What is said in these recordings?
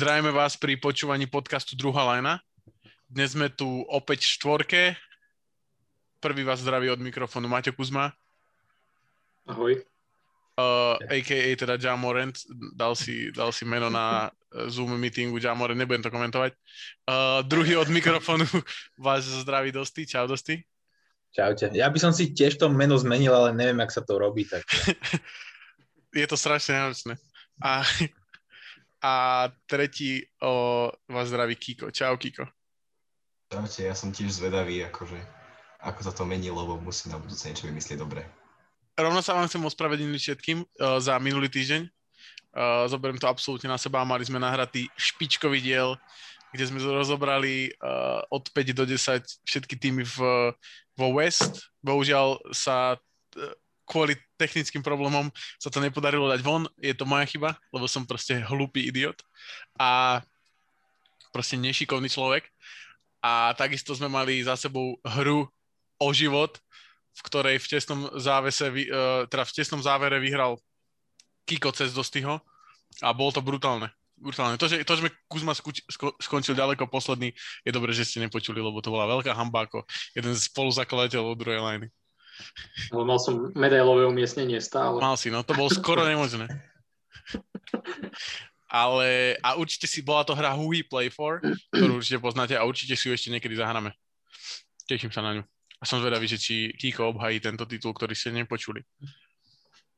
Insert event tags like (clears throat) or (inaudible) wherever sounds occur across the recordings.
Zdravíme vás pri počúvaní podcastu Druhá lajna. Dnes sme tu opäť v štvorke. Prvý vás zdraví od mikrofónu Maťo Kuzma. Ahoj. Uh, a.k.a. teda Jamorant, dal si, dal si meno na Zoom meetingu Jamorant, nebudem to komentovať. Uh, druhý od mikrofónu (laughs) vás zdraví Dosti. Čau Dosti. Čaute. Ja by som si tiež to meno zmenil, ale neviem, jak sa to robí. Tak... (laughs) Je to strašne náročné. A a tretí o, vás zdraví Kiko. Čau, Kiko. Čaute, ja som tiež zvedavý, akože, ako sa to mení, lebo musí na budúce niečo vymyslieť dobre. Rovno sa vám chcem ospravedlniť všetkým uh, za minulý týždeň. Uh, zoberiem to absolútne na seba. Mali sme nahratý špičkový diel, kde sme rozobrali uh, od 5 do 10 všetky týmy v, vo West. Bohužiaľ sa kvôli technickým problémom sa to nepodarilo dať von. Je to moja chyba, lebo som proste hlupý idiot a proste nešikovný človek. A takisto sme mali za sebou hru o život, v ktorej v tesnom, závese, e, teda v tesnom závere vyhral Kiko cez Dostyho a bolo to brutálne. brutálne. To, že, to, že Kuzma skončil ďaleko posledný, je dobré, že ste nepočuli, lebo to bola veľká hamba ako jeden z spoluzakladateľov druhej lajny. Ale mal som medailové umiestnenie stále. Mal si, no to bolo skoro nemožné. Ale, a určite si, bola to hra Who We Play For, ktorú určite poznáte a určite si ju ešte niekedy zahráme. Teším sa na ňu. A som zvedavý, že či Kiko obhají tento titul, ktorý ste nepočuli.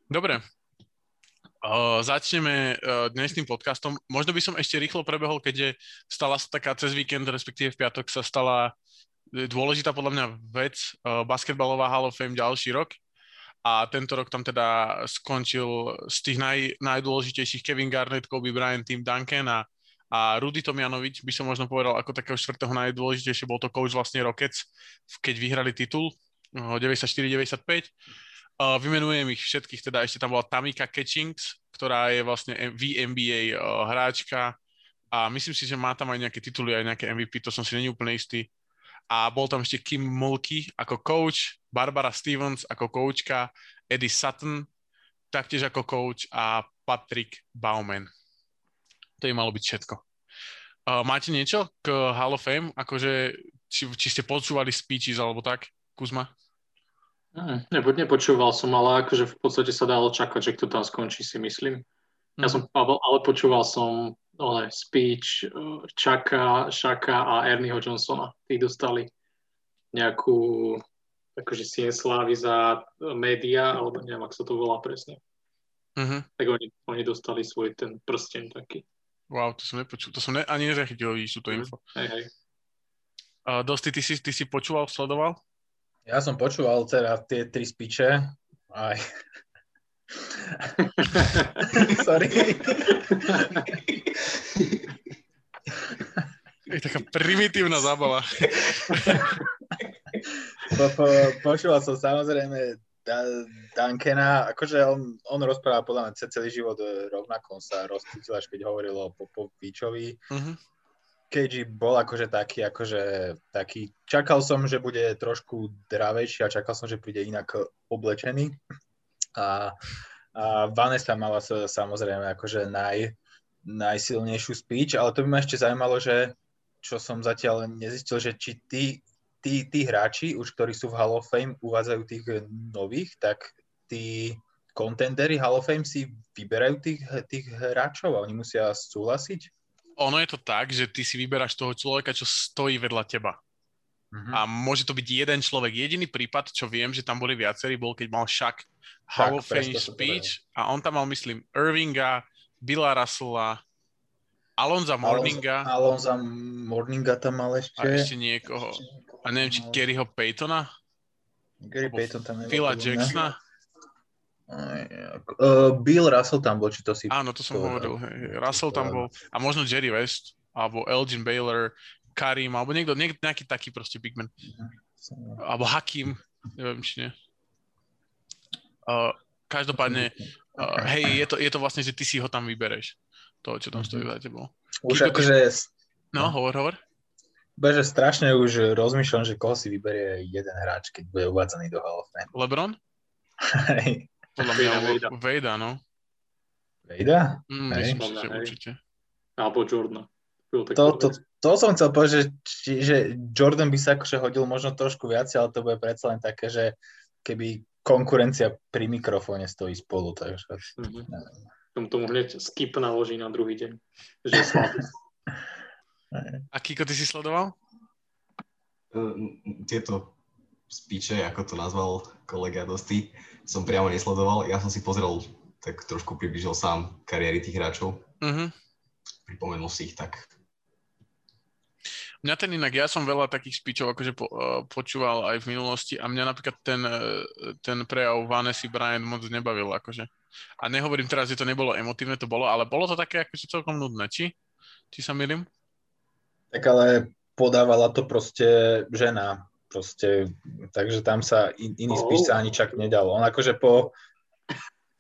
Dobre. Uh, začneme uh, dnešným podcastom. Možno by som ešte rýchlo prebehol, keďže stala sa taká cez víkend, respektíve v piatok sa stala dôležitá podľa mňa vec, uh, basketbalová Hall of Fame ďalší rok. A tento rok tam teda skončil z tých naj, najdôležitejších Kevin Garnett, Kobe Bryant, Tim Duncan a, a Rudy Tomjanovič by som možno povedal ako takého štvrtého najdôležitejšie, bol to coach vlastne Rockets, keď vyhrali titul 94-95. Uh, vymenujem ich všetkých, teda ešte tam bola Tamika Catchings, ktorá je vlastne VNBA uh, hráčka. A myslím si, že má tam aj nejaké tituly, aj nejaké MVP, to som si není úplne istý a bol tam ešte Kim Mulkey ako coach, Barbara Stevens ako coachka, Eddie Sutton taktiež ako coach a Patrick Bauman. To je malo byť všetko. Uh, máte niečo k Hall of Fame? Akože, či, či ste počúvali speeches alebo tak, Kuzma? Hmm, nepočúval som, ale akože v podstate sa dalo čakať, že kto tam skončí, si myslím. Ja mm. som, ale počúval som ale speech eh, Šaka a Ernieho Johnsona. Tí dostali nejakú akože sien slávy za média, alebo neviem, ak sa to volá presne. Uh-huh. Tak oni, oni dostali svoj ten prsten taký. Wow, to som nepočul, to som ne, ani nezachytil, vidíš túto info. Hej, hej. Uh, Dosti, ty si, ty si počúval, sledoval? Ja som počúval teda tie tri speeche, aj (laughs) Sorry. Je taká primitívna zábava. po, po, počúval som samozrejme Duncana, akože on, on rozprával podľa mňa celý život rovnako, on sa rozcítil, až keď hovoril o Popovičovi. Uh-huh. KG bol akože taký, akože taký, čakal som, že bude trošku dravejší a čakal som, že príde inak oblečený. A, a Vanessa mala sa, samozrejme akože naj, najsilnejšiu speech, ale to by ma ešte zaujímalo, že čo som zatiaľ nezistil, že či tí, tí, tí hráči, už ktorí sú v Hall of Fame, uvádzajú tých nových, tak tí kontendery Hall of Fame si vyberajú tých, tých hráčov a oni musia súhlasiť? Ono je to tak, že ty si vyberáš toho človeka, čo stojí vedľa teba. Uh-huh. A môže to byť jeden človek. Jediný prípad, čo viem, že tam boli viacerí, bol keď mal Shaq Hall of Fame speech a on tam mal, myslím, Irvinga, Billa Russella, Alonza Morninga. Alonza Morninga tam mal ešte. A ešte niekoho. A neviem, či Garyho Paytona? Gary Payton tam nebol. Phila Jacksona? Uh, Bill Russell tam bol, či to si... Áno, to som hovoril. Hej. Russell tam bol. A možno Jerry West, alebo Elgin Baylor, Karim, alebo niekto, niekto nejaký taký proste big man. Alebo Hakim, neviem, či nie. Uh, každopádne, uh, hej, je to, je to vlastne, že ty si ho tam vybereš. To, čo tam stojí za tebou. Už Kiko, akože... No, hovor, hovor. Bože, strašne už rozmýšľam, že koho si vyberie jeden hráč, keď bude uvádzaný do Hall of Fame. LeBron? Hej. Podľa mňa Vejda, no. Vejda? Mm, myslím, že určite. Alebo Jordana. To, to, to som chcel povedať, že, že Jordan by sa akože hodil možno trošku viac, ale to bude predsa len také, že keby konkurencia pri mikrofóne stojí spolu, takže... Mm-hmm. Tom tomu hneď skip naloží na druhý deň. Že A Kiko, ty si sledoval? Uh, tieto speeche, ako to nazval kolega Dosty, som priamo nesledoval. Ja som si pozrel, tak trošku približil sám kariéry tých hráčov. Uh-huh. Pripomenul si ich tak Mňa ten inak, ja som veľa takých speechov akože po, uh, počúval aj v minulosti a mňa napríklad ten, uh, ten prejav Vanessa Bryant moc nebavil akože. A nehovorím teraz, že to nebolo emotívne, to bolo, ale bolo to také akože celkom nudné, či? Či sa milím? Tak ale podávala to proste žena, proste, takže tam sa in, iný oh. spíš sa ani čak nedal. On akože po,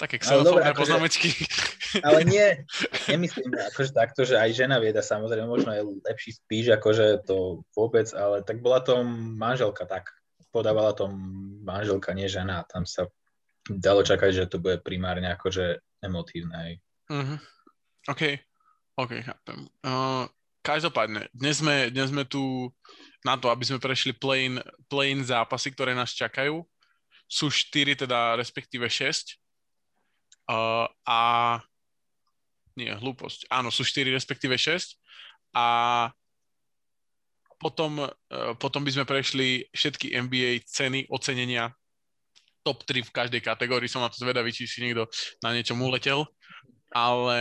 Také xenofóbne akože, poznámečky. (laughs) Ale nie, nemyslím akože takto, že aj žena vieda, samozrejme, možno je lepší spíš, akože to vôbec, ale tak bola to manželka tak. Podávala to manželka, nie žena. Tam sa dalo čakať, že to bude primárne akože emotívne. Uh-huh. OK, OK, chápem. Uh, každopádne, dnes sme, dnes sme tu na to, aby sme prešli plain, plain zápasy, ktoré nás čakajú. Sú 4, teda respektíve 6 Uh, a nie, hlúposť. Áno, sú 4, respektíve 6. A potom, uh, potom by sme prešli všetky NBA ceny, ocenenia, top 3 v každej kategórii. Som na to zvedavý, či si niekto na niečom uletel. Ale,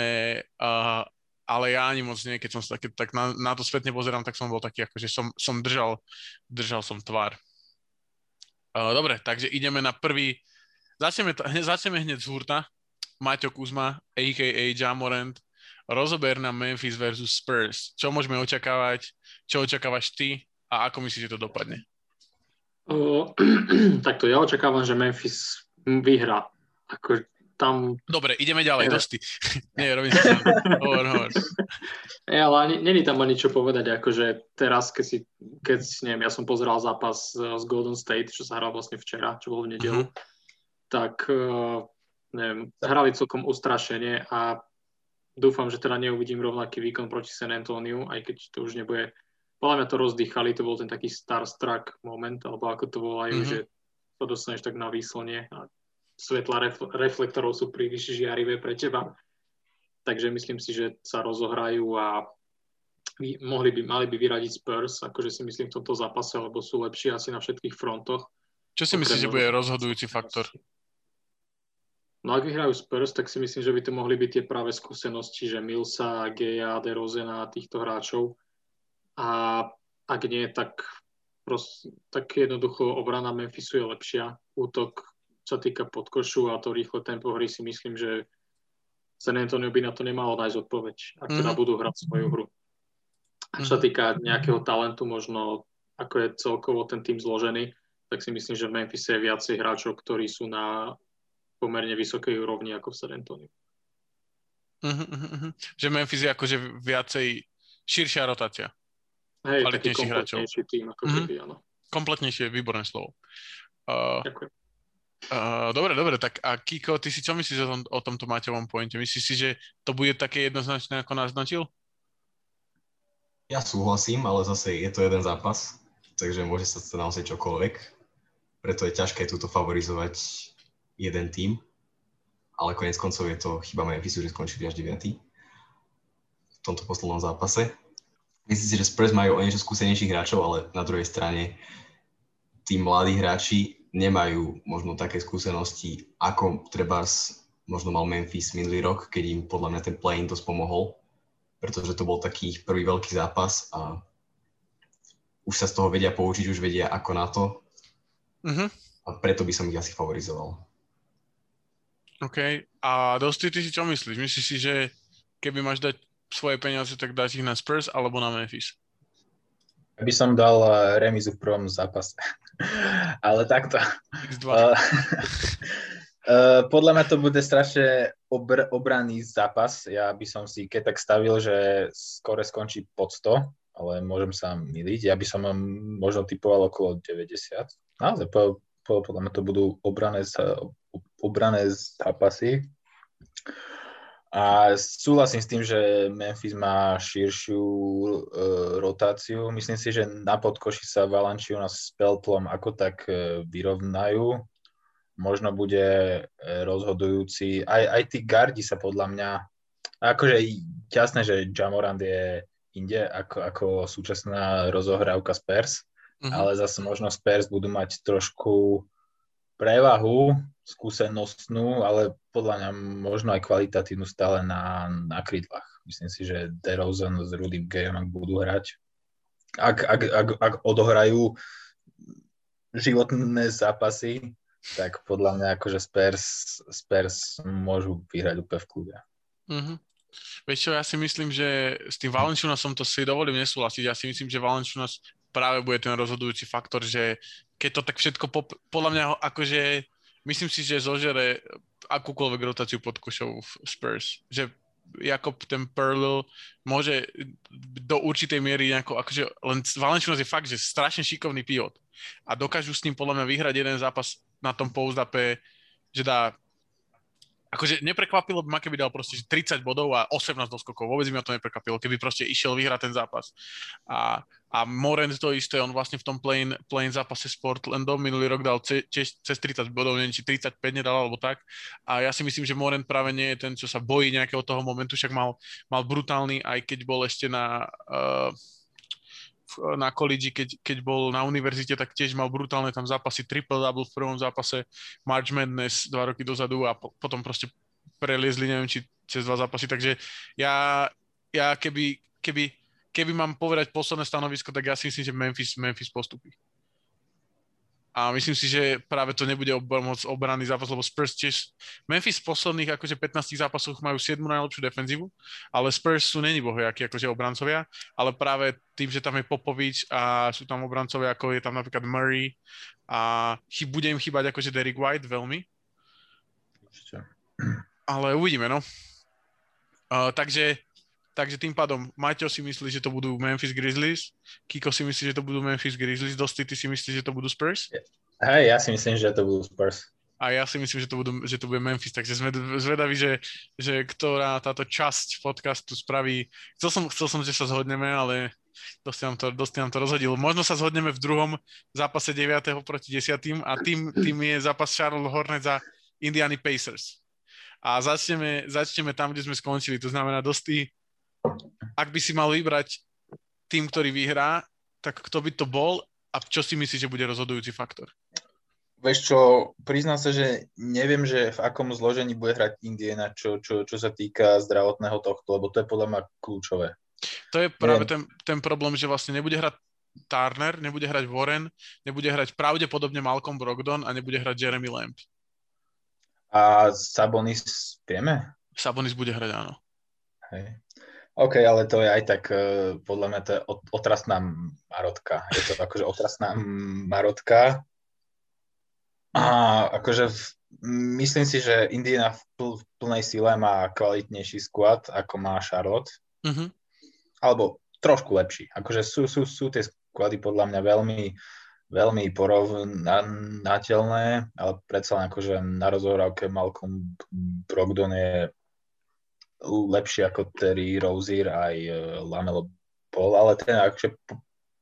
uh, ale ja ani moc nie, keď som sa tak, tak na, na to spätne pozerám, tak som bol taký, akože som, som držal, držal som tvár. Uh, dobre, takže ideme na prvý, začneme, (laughs) začneme hneď z hurta, Maťo Kuzma, a.k.a. Jamorant, rozober na Memphis versus Spurs. Čo môžeme očakávať? Čo očakávaš ty? A ako myslíš, že to dopadne? Uh, (clears throat) takto ja očakávam, že Memphis vyhrá. Ako tam... Dobre, ideme ďalej, ja. dosti. (laughs) Nie, robím si hovor, hovor. Ja, ale není tam ani čo povedať, akože teraz, keď si, keď, neviem, ja som pozeral zápas z Golden State, čo sa hral vlastne včera, čo bol v nedelu, uh-huh. tak uh, neviem, hrali celkom ustrašenie a dúfam, že teda neuvidím rovnaký výkon proti San Antoniu, aj keď to už nebude, podľa mňa to rozdýchali, to bol ten taký starstruck moment, alebo ako to volajú, mm-hmm. že to dostaneš tak na výslnie a svetla refl- reflektorov sú príliš žiarivé pre teba. Takže myslím si, že sa rozohrajú a mohli by, mali by vyradiť Spurs, akože si myslím v tomto zápase, lebo sú lepší asi na všetkých frontoch. Čo si myslíš, že bude rozhodujúci faktor? No ak vyhrajú Spurs, tak si myslím, že by to mohli byť tie práve skúsenosti, že Milsa, Geja, DeRozena a týchto hráčov. A ak nie, tak, prost, tak jednoducho obrana Memphisu je lepšia. Útok sa týka podkošu a to rýchle tempo hry si myslím, že San Antonio by na to nemalo nájsť odpoveď, ak teda mm-hmm. budú hrať svoju hru. A čo sa mhm. týka nejakého talentu, možno ako je celkovo ten tým zložený, tak si myslím, že v Memphis je viacej hráčov, ktorí sú na pomerne vysokej úrovni ako v San Antonio. Uh-huh, uh-huh. Že Memphis je akože viacej širšia rotácia. Hej, taký kompletnejší tým, ako uh-huh. keby, áno. Kompletnejšie, výborné slovo. Uh, Ďakujem. Uh, dobre, dobre, tak a Kiko, ty si čo myslíš o, tom, o tomto Maťovom pointe? Myslíš si, že to bude také jednoznačné, ako naznačil? Ja súhlasím, ale zase je to jeden zápas, takže môže sa stať naozaj čokoľvek. Preto je ťažké túto favorizovať jeden tým, ale konec koncov je to chyba Memphisu, že skončili až 9. v tomto poslednom zápase. Myslím si, že Spurs majú o niečo skúsenejších hráčov, ale na druhej strane tí mladí hráči nemajú možno také skúsenosti, ako treba možno mal Memphis minulý rok, keď im podľa mňa ten play-in dosť pomohol, pretože to bol taký ich prvý veľký zápas a už sa z toho vedia poučiť, už vedia ako na to. Uh-huh. A preto by som ich asi favorizoval. OK. A Dosti, ty si čo myslíš? Myslíš si, že keby máš dať svoje peniaze, tak dáš ich na Spurs alebo na Memphis? Ja by som dal uh, remizu v prvom zápase. (laughs) Ale takto. X2. Uh, uh, podľa mňa to bude strašne obr- obranný zápas. Ja by som si keď tak stavil, že skore skončí pod 100, ale môžem sa miliť. Ja by som možno typoval okolo 90. Naozaj, po, po, podľa mňa to budú obrané, obrané zápasy. A súhlasím s tým, že Memphis má širšiu uh, rotáciu. Myslím si, že na podkoši sa Valanciunas s Peltlom ako tak uh, vyrovnajú. Možno bude uh, rozhodujúci. Aj, aj tí gardi sa podľa mňa... Akože jasné, že Jamorand je inde ako, ako súčasná rozohrávka Spurs, mm-hmm. ale zase možno Spurs budú mať trošku prevahu skúsenostnú, ale podľa mňa možno aj kvalitatívnu stále na, na krídlach. Myslím si, že DeRozan s Rudy Gayom, ak budú hrať, ak, ak, ak, ak odohrajú životné zápasy, tak podľa mňa akože Spurs, Spurs môžu vyhrať úplne v klube. Mm-hmm. Vieš čo, ja si myslím, že s tým Valenciunasom to si dovolím nesúhlasiť. Ja si myslím, že Valenciunas práve bude ten rozhodujúci faktor, že keď to tak všetko, po, podľa mňa akože, myslím si, že zožere akúkoľvek rotáciu pod košou v Spurs. Že Jakob ten Perl môže do určitej miery nejako, akože len Valenciunas je fakt, že strašne šikovný pivot a dokážu s ním podľa mňa vyhrať jeden zápas na tom post že dá akože neprekvapilo by ma, keby dal proste 30 bodov a 18 doskokov. Vôbec by ma to neprekvapilo, keby proste išiel vyhrať ten zápas. A, a Morent to isté, on vlastne v tom play-in, play zápase s Portlandom minulý rok dal ce, ce, cez 30 bodov, neviem, či 35 nedal alebo tak. A ja si myslím, že Morent práve nie je ten, čo sa bojí nejakého toho momentu, však mal, mal brutálny, aj keď bol ešte na... Uh, na college, keď, keď bol na univerzite, tak tiež mal brutálne tam zápasy, triple-double v prvom zápase, March Madness dva roky dozadu a po, potom proste preliezli, neviem, či cez dva zápasy, takže ja, ja keby, keby, keby mám povedať posledné stanovisko, tak ja si myslím, že Memphis, Memphis postupí. A myslím si, že práve to nebude moc obranný zápas, lebo Spurs tiež... Memphis v posledných akože 15 zápasoch majú 7 najlepšiu defenzívu, ale Spurs sú není bohojakí akože obrancovia, ale práve tým, že tam je Popovič a sú tam obrancovia, ako je tam napríklad Murray a chy- bude im chýbať akože Derek White veľmi. Ale uvidíme, no. Uh, takže Takže tým pádom Maťo si myslí, že to budú Memphis Grizzlies, Kiko si myslí, že to budú Memphis Grizzlies, Dosti, ty si myslíš, že to budú Spurs? Hej, ja si myslím, že to budú Spurs. A ja si myslím, že to, budú, že to bude Memphis, takže sme zvedaví, že, že ktorá táto časť podcastu spraví. Chcel som, chcel som, že sa zhodneme, ale dosť nám to, dosť nám to rozhodil. Možno sa zhodneme v druhom zápase 9. proti 10. a tým, tým je zápas Charlotte Hornets za Indiana Pacers. A začneme, začneme tam, kde sme skončili. To znamená, Dosti, ak by si mal vybrať tým, ktorý vyhrá, tak kto by to bol a čo si myslíš, že bude rozhodujúci faktor? Vieš čo, priznám sa, že neviem, že v akom zložení bude hrať Indiana, čo, čo, čo sa týka zdravotného tohto, lebo to je podľa mňa kľúčové. To je práve ten, ten problém, že vlastne nebude hrať Turner, nebude hrať Warren, nebude hrať pravdepodobne Malcolm Brogdon a nebude hrať Jeremy Lamb. A Sabonis vieme? Sabonis bude hrať, áno. Hej. OK, ale to je aj tak, uh, podľa mňa to je otrasná marotka. Je to akože otrasná marotka. A akože v, myslím si, že Indiana v, pl, v plnej sile má kvalitnejší squad, ako má Charlotte. Mm-hmm. Alebo trošku lepší. Akože sú, sú, sú tie squady podľa mňa veľmi, veľmi porovnateľné, ale predsa len akože na rozohrávke Malcolm Brogdon je lepšie ako Terry Rozier aj uh, Lamelo Ball, ale ten akže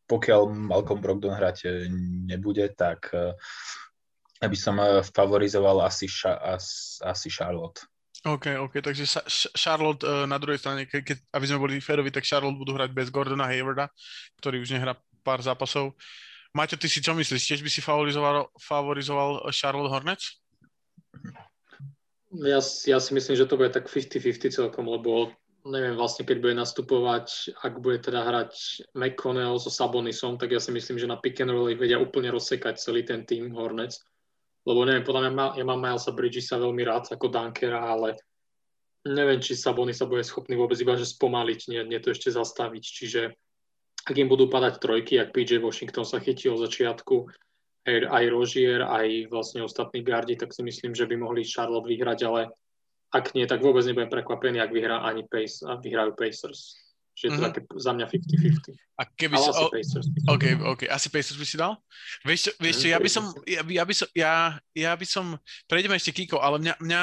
pokiaľ Malcolm Brogdon hrať e, nebude, tak uh, ja by som favorizoval asi, asi Charlotte. OK, OK, takže Charlotte na druhej strane, ke, ke, aby sme boli férovi, tak Charlotte budú hrať bez Gordona Haywarda, ktorý už nehrá pár zápasov. Maťo, ty si čo myslíš? Tiež by si favorizoval, favorizoval Charlotte Hornets? Ja, ja si myslím, že to bude tak 50-50 celkom, lebo neviem vlastne, keď bude nastupovať, ak bude teda hrať McConnell so Sabonisom, tak ja si myslím, že na pick and roll ich vedia úplne rozsekať celý ten tým Hornets. Lebo neviem, podľa mňa ja mám Milesa Bridgesa veľmi rád ako dunkera, ale neviem, či Sabonis sa bude schopný vôbec iba že spomaliť, nie, nie to ešte zastaviť. Čiže ak im budú padať trojky, ak PJ Washington sa chytil od začiatku, aj, Rožier, aj vlastne ostatní gardi, tak si myslím, že by mohli Charlotte vyhrať, ale ak nie, tak vôbec nebudem prekvapený, ak vyhrá ani Pace, a vyhrajú Pacers. Čiže mm-hmm. také za mňa 50-50. A keby Ale si... asi Oh, Pacers. OK, OK. Asi Pacers by si dal? Vieš čo, vieš čo ja by som... Ja, by- ja by som... Ja, ja by som... Prejdeme ešte Kiko, ale mňa, mňa...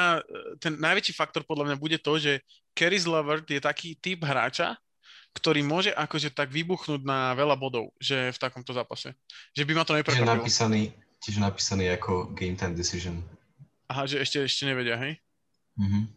Ten najväčší faktor podľa mňa bude to, že Caris Levert je taký typ hráča, ktorý môže akože tak vybuchnúť na veľa bodov, že v takomto zápase. Že by ma to Tiež neprekvapilo. napísaný, tiež napísaný ako game time decision. Aha, že ešte, ešte nevedia, hej? Mhm.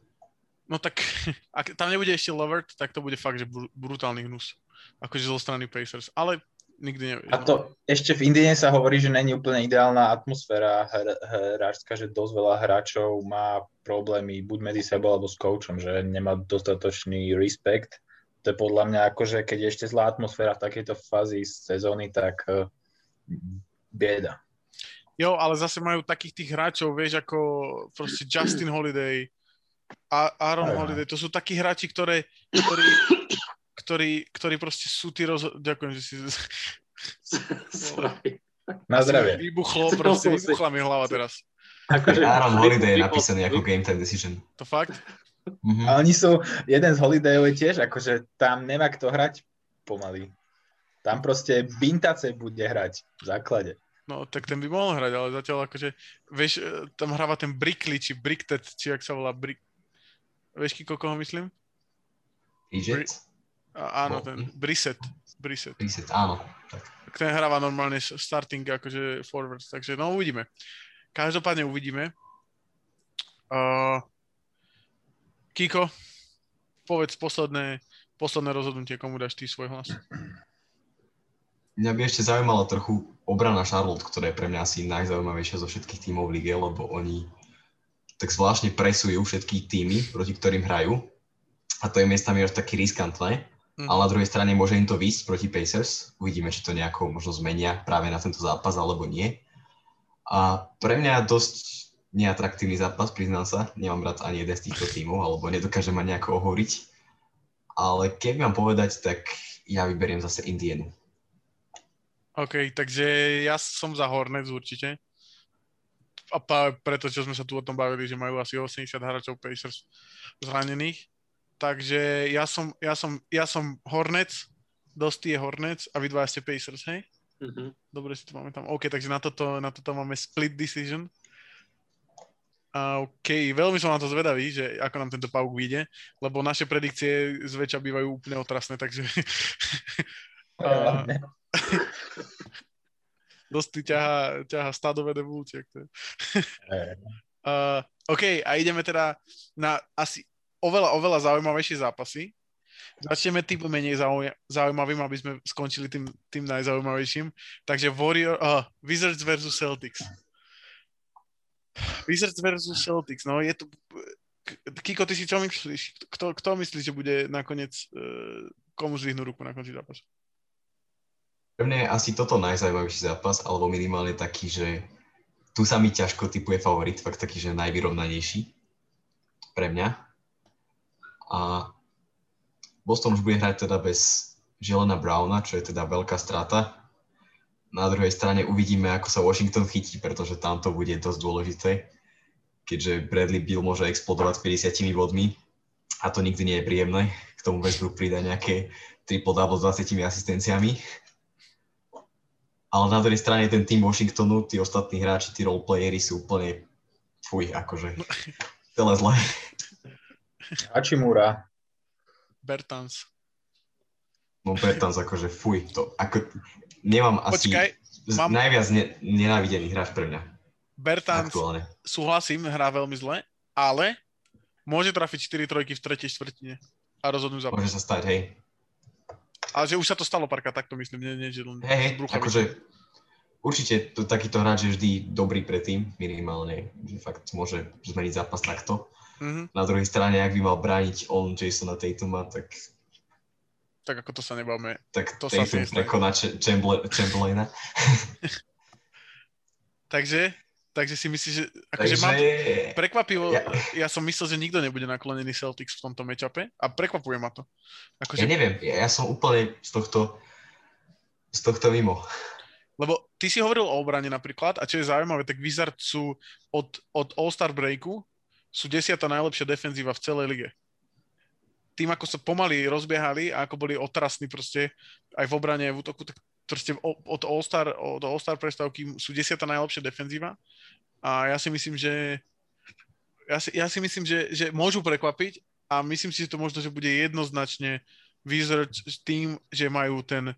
No tak, (laughs) ak tam nebude ešte Levert, tak to bude fakt, že br- brutálny hnus. Akože zo strany Pacers. Ale nikdy nevieš. A to ešte v Indiene sa hovorí, že není úplne ideálna atmosféra hr- hráčska, že dosť veľa hráčov má problémy buď medzi sebou alebo s coachom, že nemá dostatočný respekt. To je podľa mňa akože, keď je ešte zlá atmosféra v takejto fázi sezóny, tak eh, bieda. Jo, ale zase majú takých tých hráčov, vieš, ako proste Justin Holiday, a Aaron. Holiday, to sú takí hráči, ktoré, ktorí, ktorí, ktorí proste sú tí roz... Ďakujem, že si... Na zdravie. Vybuchlo, proste vybuchla mi hlava teraz. Akože, Aaron Holiday je napísaný ako game time decision. To fakt? Mhm. A oni sú, jeden z Holidayov je tiež, akože tam nemá kto hrať pomaly. Tam proste Bintace bude hrať v základe. No, tak ten by mohol hrať, ale zatiaľ akože, vieš, e, tam hráva ten Brickley, či Bricktet, či jak sa volá Brick... Vieš, Kiko, koho myslím? Bridget? A, áno, No. ten Brissett. Brissett. Reset, áno. Tak. Ten hráva normálne starting akože forward, takže no uvidíme. Každopádne uvidíme. Uh, Kiko, povedz posledné, posledné rozhodnutie, komu dáš ty svoj hlas. Mňa by ešte zaujímala trochu obrana Charlotte, ktorá je pre mňa asi najzaujímavejšia zo všetkých tímov v lige, lebo oni tak zvláštne presujú všetky týmy, proti ktorým hrajú. A to je miestami až taký riskantné. Mhm. Ale na druhej strane môže im to výsť proti Pacers. Uvidíme, či to nejako možno zmenia práve na tento zápas, alebo nie. A pre mňa dosť neatraktívny zápas, priznám sa. Nemám rád ani jeden z týchto tímov, alebo nedokážem ma nejako ohoriť. Ale keď mám povedať, tak ja vyberiem zase Indienu. OK, takže ja som za Hornets určite. A práve preto, čo sme sa tu o tom bavili, že majú asi 80 hráčov Pacers zranených. Takže ja som, ja som, ja som Hornets, Dosti je Hornets a vy dva ste Pacers, hej? Mhm. Dobre si to máme tam. OK, takže na toto, na toto máme split decision. A OK, veľmi som na to zvedavý, že ako nám tento pauk vyjde, lebo naše predikcie zväčša bývajú úplne otrasné, takže (laughs) a, (laughs) dosť ty ťaha, ťaha stádové devúcie. Eh, (laughs) Uh, OK, a ideme teda na asi oveľa, oveľa zaujímavejšie zápasy. Začneme tým menej zauj- zaujímavým, aby sme skončili tým, tým najzaujímavejším. Takže Warrior, uh, Wizards versus Celtics. Wizards versus Celtics, no je to... Kiko, ty si čo myslíš? Kto, kto myslíš, že bude nakoniec, uh, komu zvihnú ruku na konci zápasu? Pre mňa je asi toto najzaujímavejší zápas, alebo minimálne taký, že tu sa mi ťažko typuje favorit, fakt taký, že najvyrovnanejší pre mňa. A Boston už bude hrať teda bez Jelena Browna, čo je teda veľká strata. Na druhej strane uvidíme, ako sa Washington chytí, pretože tam to bude dosť dôležité, keďže Bradley Bill môže explodovať s 50 bodmi a to nikdy nie je príjemné. K tomu Westbrook pridá nejaké triple-double s 20 asistenciami. Ale na druhej strane ten tým Washingtonu, tí ostatní hráči, tí roleplayery sú úplne fuj, akože celé zle. Hachimura. Bertans. No Bertans akože fuj, to ako, nemám asi Počkaj, mám- najviac ne, nenávidený hráč pre mňa Bertans, aktuálne. súhlasím, hrá veľmi zle, ale môže trafiť 4 trojky v tretej štvrtine a rozhodnúť zápas. Môže sa stať, hej. Ale že už sa to stalo párkrát, tak to myslím, nie, nie že len brucha akože určite to, takýto hráč je vždy dobrý pre tým, minimálne, že fakt môže zmeniť zápas takto. Mhm, Na druhej strane, ak by mal brániť on Jasona Tatuma, tak, tak ako to sa nebavme. tak To sa asi prekoná Ch- Chamberla- Chamberlaina. Takže, takže si myslíš, že akože Takže mám prekvapivo, ja. Ja- som myslel, že nikto nebude naklonený Celtics v tomto matchupe a prekvapuje ma to. Akože, ja neviem, ja, ja som úplne z tohto, z tohto mimo. Lebo ty si hovoril o obrane napríklad a čo je zaujímavé, tak Wizards sú od, od All-Star breaku sú desiata najlepšia defenzíva v celej lige. Tým, ako sa pomaly rozbiehali a ako boli otrasní proste aj v obrane, v útoku, tak proste od All-Star, od All-Star prestávky sú desiata najlepšia defenzíva a ja si myslím, že ja si, ja si myslím, že, že môžu prekvapiť a myslím si, že to možno, že bude jednoznačne Wizards tým, že majú ten,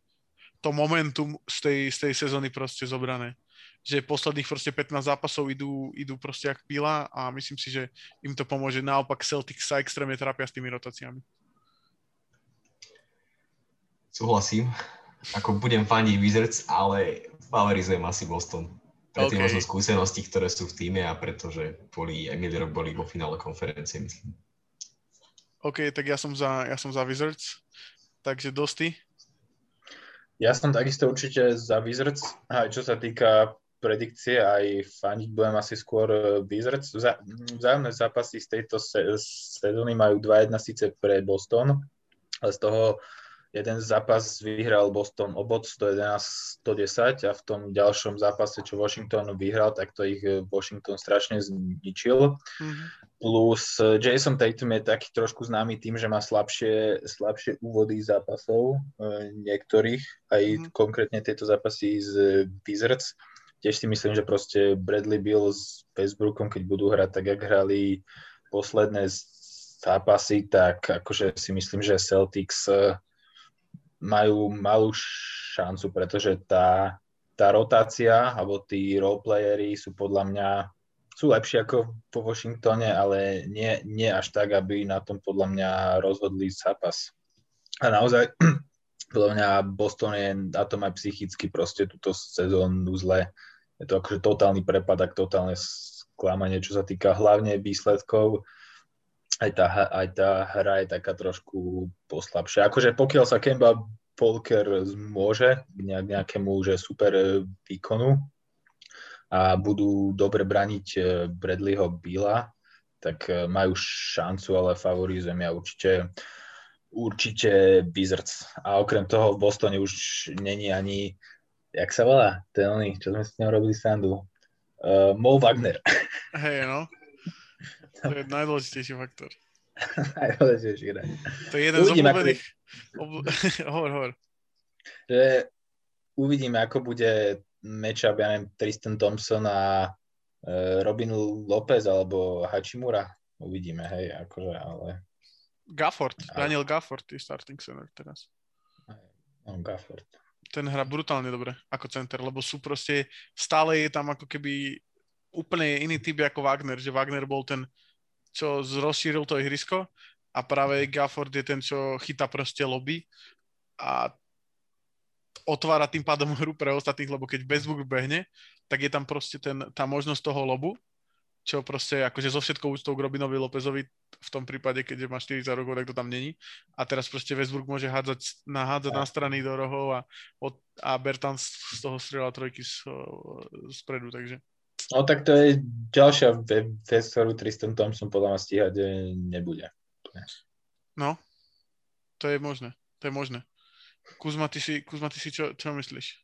to momentum z tej, z tej sezóny proste zobrané. Že posledných proste 15 zápasov idú, idú proste jak pila a myslím si, že im to pomôže. Naopak Celtics sa extrémne trápia s tými rotáciami. Súhlasím ako budem faniť Wizards, ale favorizujem asi Boston. Pre tie okay. možno skúsenosti, ktoré sú v týme a pretože boli, aj minulý rok boli vo finále konferencie, myslím. OK, tak ja som za, ja som za Wizards. Takže Dosti? Ja som takisto určite za Wizards. Aj čo sa týka predikcie, aj faniť budem asi skôr eh, Wizards. Vzájomné zápasy z tejto sezóny majú 2-1 síce pre Boston, ale z toho jeden zápas vyhral Boston o bod 111-110 a v tom ďalšom zápase, čo Washington vyhral, tak to ich eh, Washington strašne zničil. Mm-hmm. Plus eh, Jason Tatum je taký trošku známy tým, že má slabšie, slabšie úvody zápasov niektorých, aj mm-hmm. konkrétne tieto zápasy z Wizards. Tiež si myslím, že proste Bradley Bill s Westbrookom, keď budú hrať tak, jak hrali posledné zápasy, tak akože si myslím, že Celtics majú malú šancu, pretože tá, tá rotácia alebo tí roleplayery sú podľa mňa sú lepšie ako po Washingtone, ale nie, nie až tak, aby na tom podľa mňa rozhodli zápas. A naozaj, (clears throat) podľa mňa Boston je na tom aj psychicky proste túto sezónu zle. Je to akože totálny prepad, ak totálne sklamanie, čo sa týka hlavne výsledkov aj tá, aj tá hra je taká trošku poslabšia. Akože pokiaľ sa Kemba Polker môže k nejakému že super výkonu a budú dobre braniť e, Bradleyho Billa, tak e, majú šancu, ale favorizujem ja určite určite Wizards. A okrem toho v Bostone už není ani, jak sa volá, ten oný, čo sme s ním robili sandu, uh, Mo Wagner. (laughs) Hej, no. To je najdôležitejší faktor. (laughs) najdôležitejší hráč. To je jeden uvidím, z obľúbených... Ako... (laughs) hovor, hovor. Že uvidíme, ako bude matchup, ja neviem, Tristan Thompson a uh, Robin Lopez alebo Hachimura. Uvidíme, hej, akože, ale... Gafford. Daniel Gafford je starting center teraz. No, Gafford. Ten hrá brutálne dobre ako center, lebo sú proste, stále je tam ako keby úplne iný typ ako Wagner, že Wagner bol ten, čo rozšíril to ihrisko a práve Gafford je ten, čo chytá proste lobby a otvára tým pádom (laughs) hru pre ostatných, lebo keď Westbrook behne, tak je tam proste ten, tá možnosť toho lobu, čo proste akože so všetkou úctou k Robinovi Lopezovi v tom prípade, keď má 40 rokov, tak to tam není. A teraz proste Westbrook môže hádzať, nahádzať na strany do rohov a, od, a Bertan z toho strieľa trojky z, spredu, takže No tak to je ďalšia vec, ktorú Tristan Thompson podľa mňa stíhať eh, nebude. No, to je možné, to je možné. Kuzma, ty si, Kuzma, ty si čo, čo myslíš?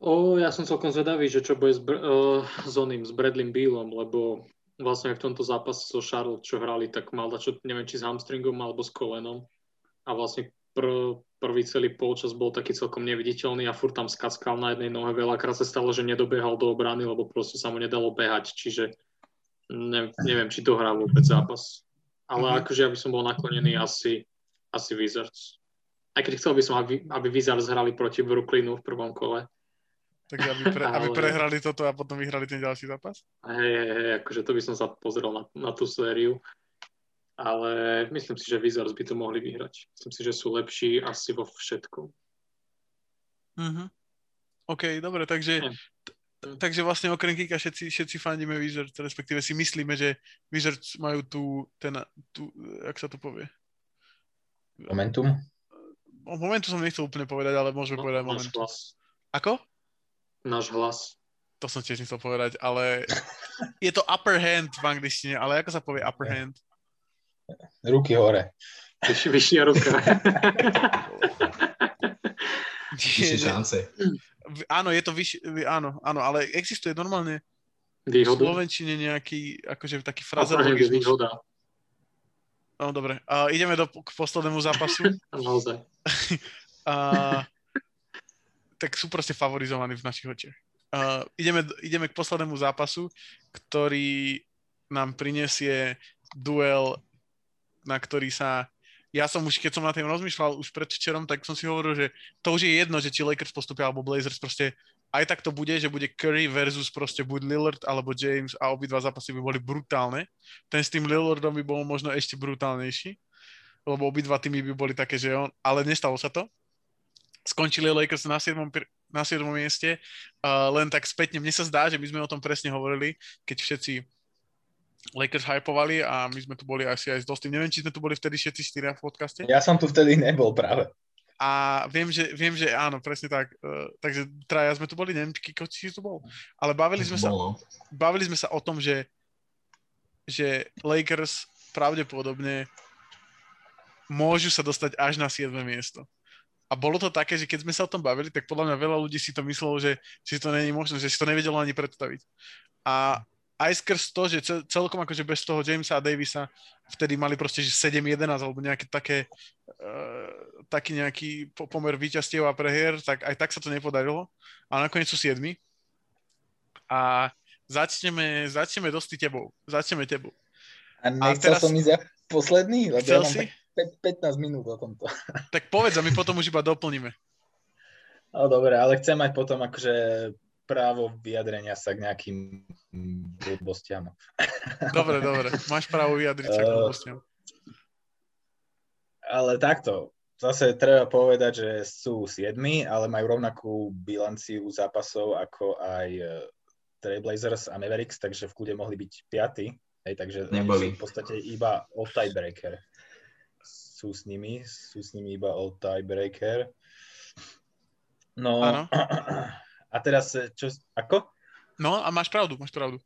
O, ja som celkom zvedavý, že čo bude s, uh, s oným, s Bradley Bealom, lebo vlastne v tomto zápase so Charlotte, čo hrali, tak mal čo, neviem, či s hamstringom alebo s kolenom. A vlastne pr- prvý celý polčas bol taký celkom neviditeľný a furt tam skackal na jednej nohe. Veľakrát sa stalo, že nedobiehal do obrany, lebo proste sa mu nedalo behať, čiže ne, neviem, či to hrá vôbec zápas. Ale mm-hmm. akože ja by som bol naklonený asi, asi Wizards. Aj keď chcel by som, aby, aby Wizards hrali proti Brooklynu v prvom kole. Takže aby, pre, aby prehrali toto a potom vyhrali ten ďalší zápas? Hej, hej, hej, akože to by som sa pozrel na, na tú sériu ale myslím si, že Wizards by to mohli vyhrať. Myslím si, že sú lepší asi vo všetkom. Mm-hmm. OK, dobre, takže, t- takže vlastne okrem Kika všetci, všetci fandíme Wizards, respektíve si myslíme, že Wizards majú tu, ten, tu, jak sa to povie? Momentum? O momentu som nechcel úplne povedať, ale môžeme no, povedať momentum. Ako? Náš hlas. To som tiež nechcel povedať, ale je to upper hand v angličtine, ale ako sa povie upper hand? Ruky hore. Vyš, vyššia ruka. Vyššie šance. Áno, je to vyššie, áno, áno, ale existuje normálne výhoda. v Slovenčine nejaký, akože taký frazerologizmus. výhoda. No dobre, uh, ideme do, k poslednému zápasu. (laughs) Naozaj. (laughs) uh, tak sú proste favorizovaní v našich očiach. Uh, ideme, ideme k poslednému zápasu, ktorý nám prinesie duel, na ktorý sa ja som už, keď som na tým rozmýšľal už predvčerom, tak som si hovoril, že to už je jedno, že či Lakers postupia alebo Blazers, proste aj tak to bude, že bude Curry versus proste buď Lillard alebo James a obidva zápasy by boli brutálne. Ten s tým Lillardom by bol možno ešte brutálnejší, lebo obidva týmy by boli také, že on, ale nestalo sa to. Skončili Lakers na 7. Na 7. mieste, uh, len tak spätne, mne sa zdá, že my sme o tom presne hovorili, keď všetci Lakers hypovali a my sme tu boli asi aj s Dostým. Neviem, či sme tu boli vtedy všetci štyria v podcaste. Ja som tu vtedy nebol práve. A viem, že, viem, že áno, presne tak. Uh, takže traja sme tu boli, neviem, či, či tu bol. Ale bavili sme, sa, bavili sme sa o tom, že, že Lakers pravdepodobne môžu sa dostať až na 7. miesto. A bolo to také, že keď sme sa o tom bavili, tak podľa mňa veľa ľudí si to myslelo, že, že to není možné, že si to nevedelo ani predstaviť. A aj skrz to, že celkom akože bez toho Jamesa a Davisa vtedy mali proste, že 7-11 alebo nejaké také uh, taký nejaký pomer výťastiev a prehier, tak aj tak sa to nepodarilo. A nakoniec sú 7. A začneme, začneme dosti tebou. Začneme tebou. A nechcel a teraz... som ísť ja posledný? Lebo ja si? 15 minút o tomto. (laughs) Tak povedz a my potom už iba doplníme. No dobre, ale chcem mať potom akože právo vyjadrenia sa k nejakým blbostiam. (laughs) Dobre, dobre. Máš právo vyjadriť sa k eh, blbostiam. Ale takto. Zase treba povedať, že sú siedmi, ale majú rovnakú bilanciu zápasov ako aj eh, Trailblazers a Mavericks, takže v kľude mohli byť piaty. Hej, takže Neboli. v podstate iba o tiebreaker. Sú s nimi, sú s nimi iba o tiebreaker. No, ano. (clears throat) A teraz, e, čo, ako? No a máš pravdu, máš pravdu.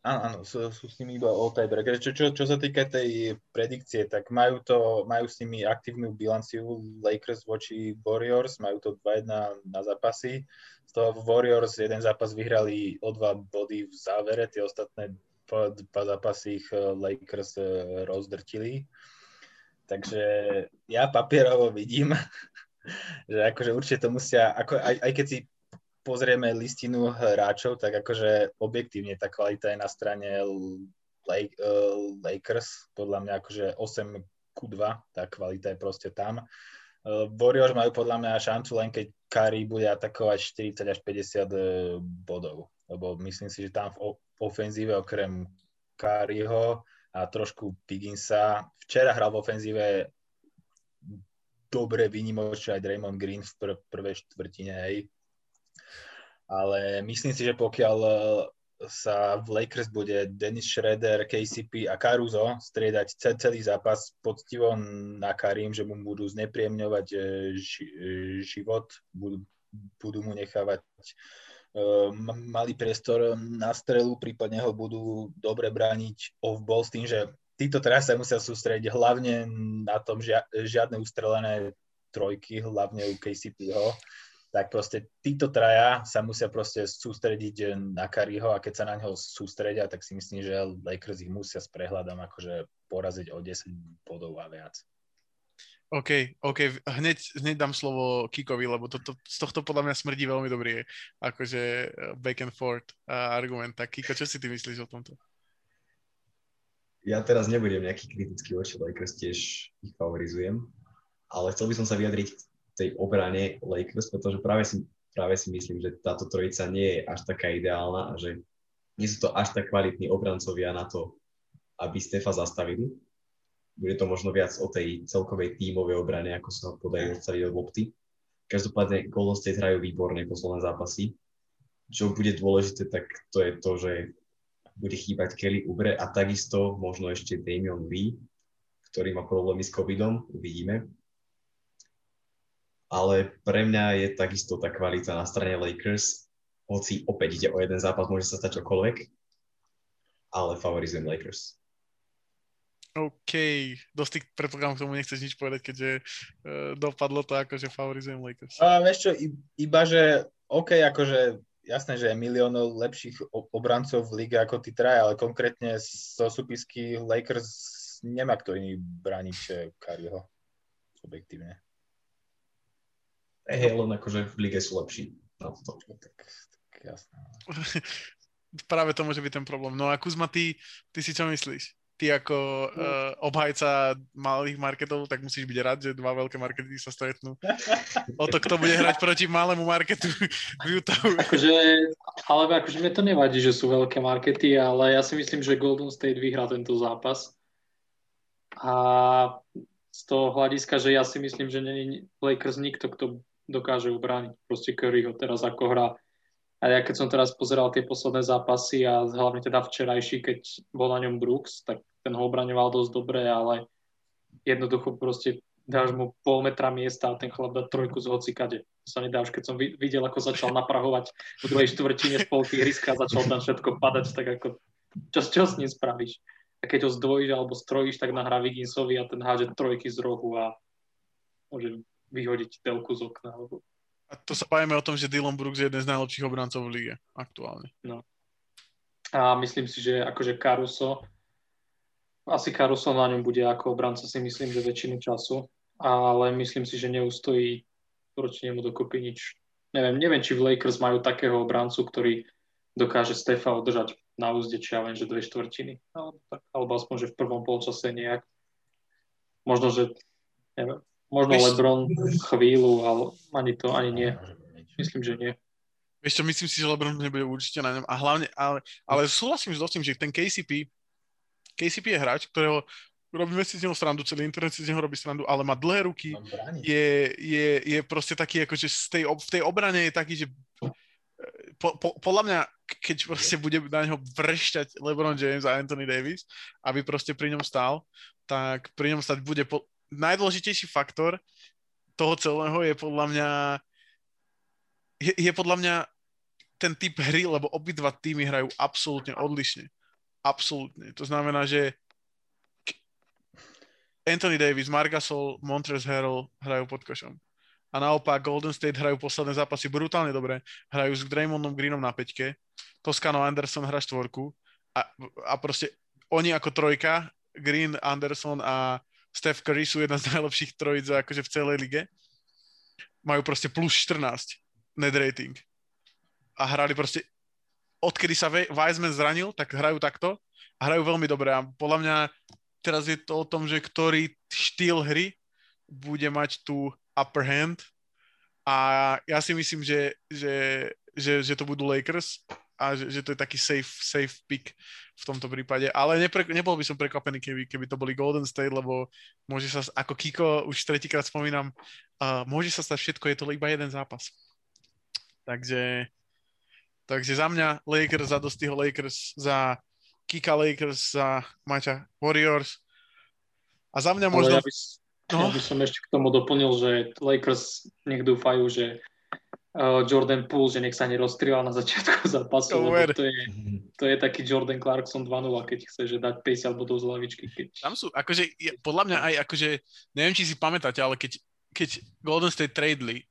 Áno, áno, sú, sú s nimi iba all tiebreaker. Čo, čo, čo sa týka tej predikcie, tak majú, to, majú s nimi aktívnu bilanciu Lakers voči Warriors, majú to 2-1 na zápasy. Z toho Warriors jeden zápas vyhrali o dva body v závere, tie ostatné dva zápasy ich e, Lakers e, rozdrtili. Takže ja papierovo vidím, (laughs) že akože určite to musia, ako, aj, aj keď si pozrieme listinu hráčov, tak akože objektívne tá kvalita je na strane Lake, Lakers, podľa mňa akože 8 ku 2, tá kvalita je proste tam. Warriors majú podľa mňa šancu len keď Curry bude atakovať 40 až 50 uh, bodov, lebo myslím si, že tam v ofenzíve okrem Curryho a trošku Pigginsa, včera hral v ofenzíve dobre vynimočne aj Draymond Green v pr- prvej štvrtine, hej, ale myslím si, že pokiaľ e, sa v Lakers bude Dennis Schroeder, KCP a Caruso striedať celý zápas poctivo na Karim, že mu budú znepríjemňovať e, e, život, budú, budú mu nechávať malý priestor na strelu, prípadne ho budú dobre brániť off-ball s tým, že títo teraz sa musia sústrediť hlavne na tom, že žiadne ustrelené trojky, hlavne u KCPho tak proste títo traja sa musia proste sústrediť na Kariho a keď sa na neho sústredia, tak si myslím, že Lakers ich musia s prehľadom akože poraziť o 10 bodov a viac. OK, OK, hneď, hneď dám slovo Kikovi, lebo to, to, z tohto podľa mňa smrdí veľmi dobrý, akože eh, back and forth uh, argument. Tak Kiko, čo si ty myslíš o tomto? Ja teraz nebudem nejaký kritický voči Lakers, tiež ich favorizujem, ale chcel by som sa vyjadriť tej obrane Lakers, pretože práve si, práve si myslím, že táto trojica nie je až taká ideálna a že nie sú to až tak kvalitní obrancovia na to, aby Stefa zastavili. Bude to možno viac o tej celkovej tímovej obrane, ako sa podajú odstaviť od lopty. Každopádne Golden State hrajú výborne posledné zápasy. Čo bude dôležité, tak to je to, že bude chýbať Kelly Ubre a takisto možno ešte Damian Lee, ktorý má problémy s covidom, uvidíme ale pre mňa je takisto tá kvalita na strane Lakers, hoci opäť ide o jeden zápas, môže sa stať čokoľvek, ale favorizujem Lakers. OK, dosť predpokladám k tomu nechceš nič povedať, keďže uh, dopadlo to ako, že favorizujem Lakers. A vieš čo, iba že OK, akože jasné, že je miliónov lepších obrancov v lige ako tí traja, ale konkrétne zo súpisky Lakers nemá kto iný brániť Kariho. Objektívne. Hej, len akože v lige sú lepší na to. Tak, tak jasné. (laughs) Práve to môže byť ten problém. No a Kuzma, ty, ty si čo myslíš? Ty ako uh, obhajca malých marketov, tak musíš byť rád, že dva veľké markety sa stretnú. O to, kto bude hrať proti malému marketu v Utah. Akože, ale akože mne to nevadí, že sú veľké markety, ale ja si myslím, že Golden State vyhrá tento zápas. A z toho hľadiska, že ja si myslím, že není Lakers nikto, kto dokáže ubrániť proste Curryho teraz ako hra a ja keď som teraz pozeral tie posledné zápasy a hlavne teda včerajší, keď bol na ňom Brooks, tak ten ho obraňoval dosť dobre, ale jednoducho proste dáš mu pol metra miesta a ten chlap dá trojku z hocikade. To sa nedá už, keď som videl, ako začal naprahovať v druhej štvrtine spolky hryska, začal tam všetko padať, tak ako čo, čo s ním spravíš? A keď ho zdvojíš alebo strojíš, tak nahrá Viginsovi a ten háže trojky z rohu a môže vyhodiť telku z okna. Alebo a to sa bavíme o tom, že Dylan Brooks je jeden z najlepších obrancov v lige aktuálne. No. A myslím si, že akože Caruso, asi Caruso na ňom bude ako obranca si myslím, že väčšinu času, ale myslím si, že neustojí proti nemu dokopy nič. Neviem, neviem, či v Lakers majú takého obrancu, ktorý dokáže Stefa udržať na úzde, či ja viem, že dve štvrtiny. Alebo, tak, alebo aspoň, že v prvom polčase nejak. Možno, že neviem, Možno Víš, Lebron chvíľu, ale ani to, ani nie. Myslím, že nie. Vieš čo, myslím si, že Lebron nebude určite na ňom. A hlavne, ale, ale súhlasím s tým, že ten KCP, KCP je hráč, ktorého robíme si z neho srandu, celý internet si z neho robí srandu, ale má dlhé ruky, je, je, je proste taký, akože z tej, v tej obrane je taký, že po, po, podľa mňa, keď proste bude na neho vrešťať LeBron James a Anthony Davis, aby proste pri ňom stál, tak pri ňom stať bude po, najdôležitejší faktor toho celého je podľa mňa je, je podľa mňa ten typ hry, lebo obidva týmy hrajú absolútne odlišne. Absolútne. To znamená, že Anthony Davis, Margasol, Montrezl Harrell hrajú pod košom. A naopak Golden State hrajú posledné zápasy brutálne dobre. Hrajú s Draymondom Greenom na peťke, Toscano Anderson hra štvorku a, a proste oni ako trojka, Green, Anderson a Steph Curry sú jedna z najlepších trojic akože v celej lige. Majú proste plus 14 net rating. A hrali proste, odkedy sa Wiseman zranil, tak hrajú takto a hrajú veľmi dobre. A podľa mňa teraz je to o tom, že ktorý štýl hry bude mať tú upper hand a ja si myslím, že, že, že, že to budú Lakers a že, že to je taký safe, safe pick v tomto prípade. Ale nepre, nebol by som prekvapený, keby, keby to boli Golden State, lebo môže sa, ako Kiko už tretíkrát spomínam, uh, môže sa stať všetko, je to iba jeden zápas. Takže, takže za mňa Lakers, za Dostyho Lakers, za Kika Lakers, za Maťa Warriors. A za mňa možno... ja by, no? ja by som ešte k tomu doplnil, že Lakers nech dúfajú, že uh, Jordan Poole, že nech sa nerozstrieľa na začiatku (laughs) zápasu, lebo to je, to je taký Jordan Clarkson 2-0, keď chce že dať 50 bodov z lavičky. Keď... Tam sú, akože, podľa mňa aj, akože, neviem, či si pamätáte, ale keď, keď Golden State tradeli eh,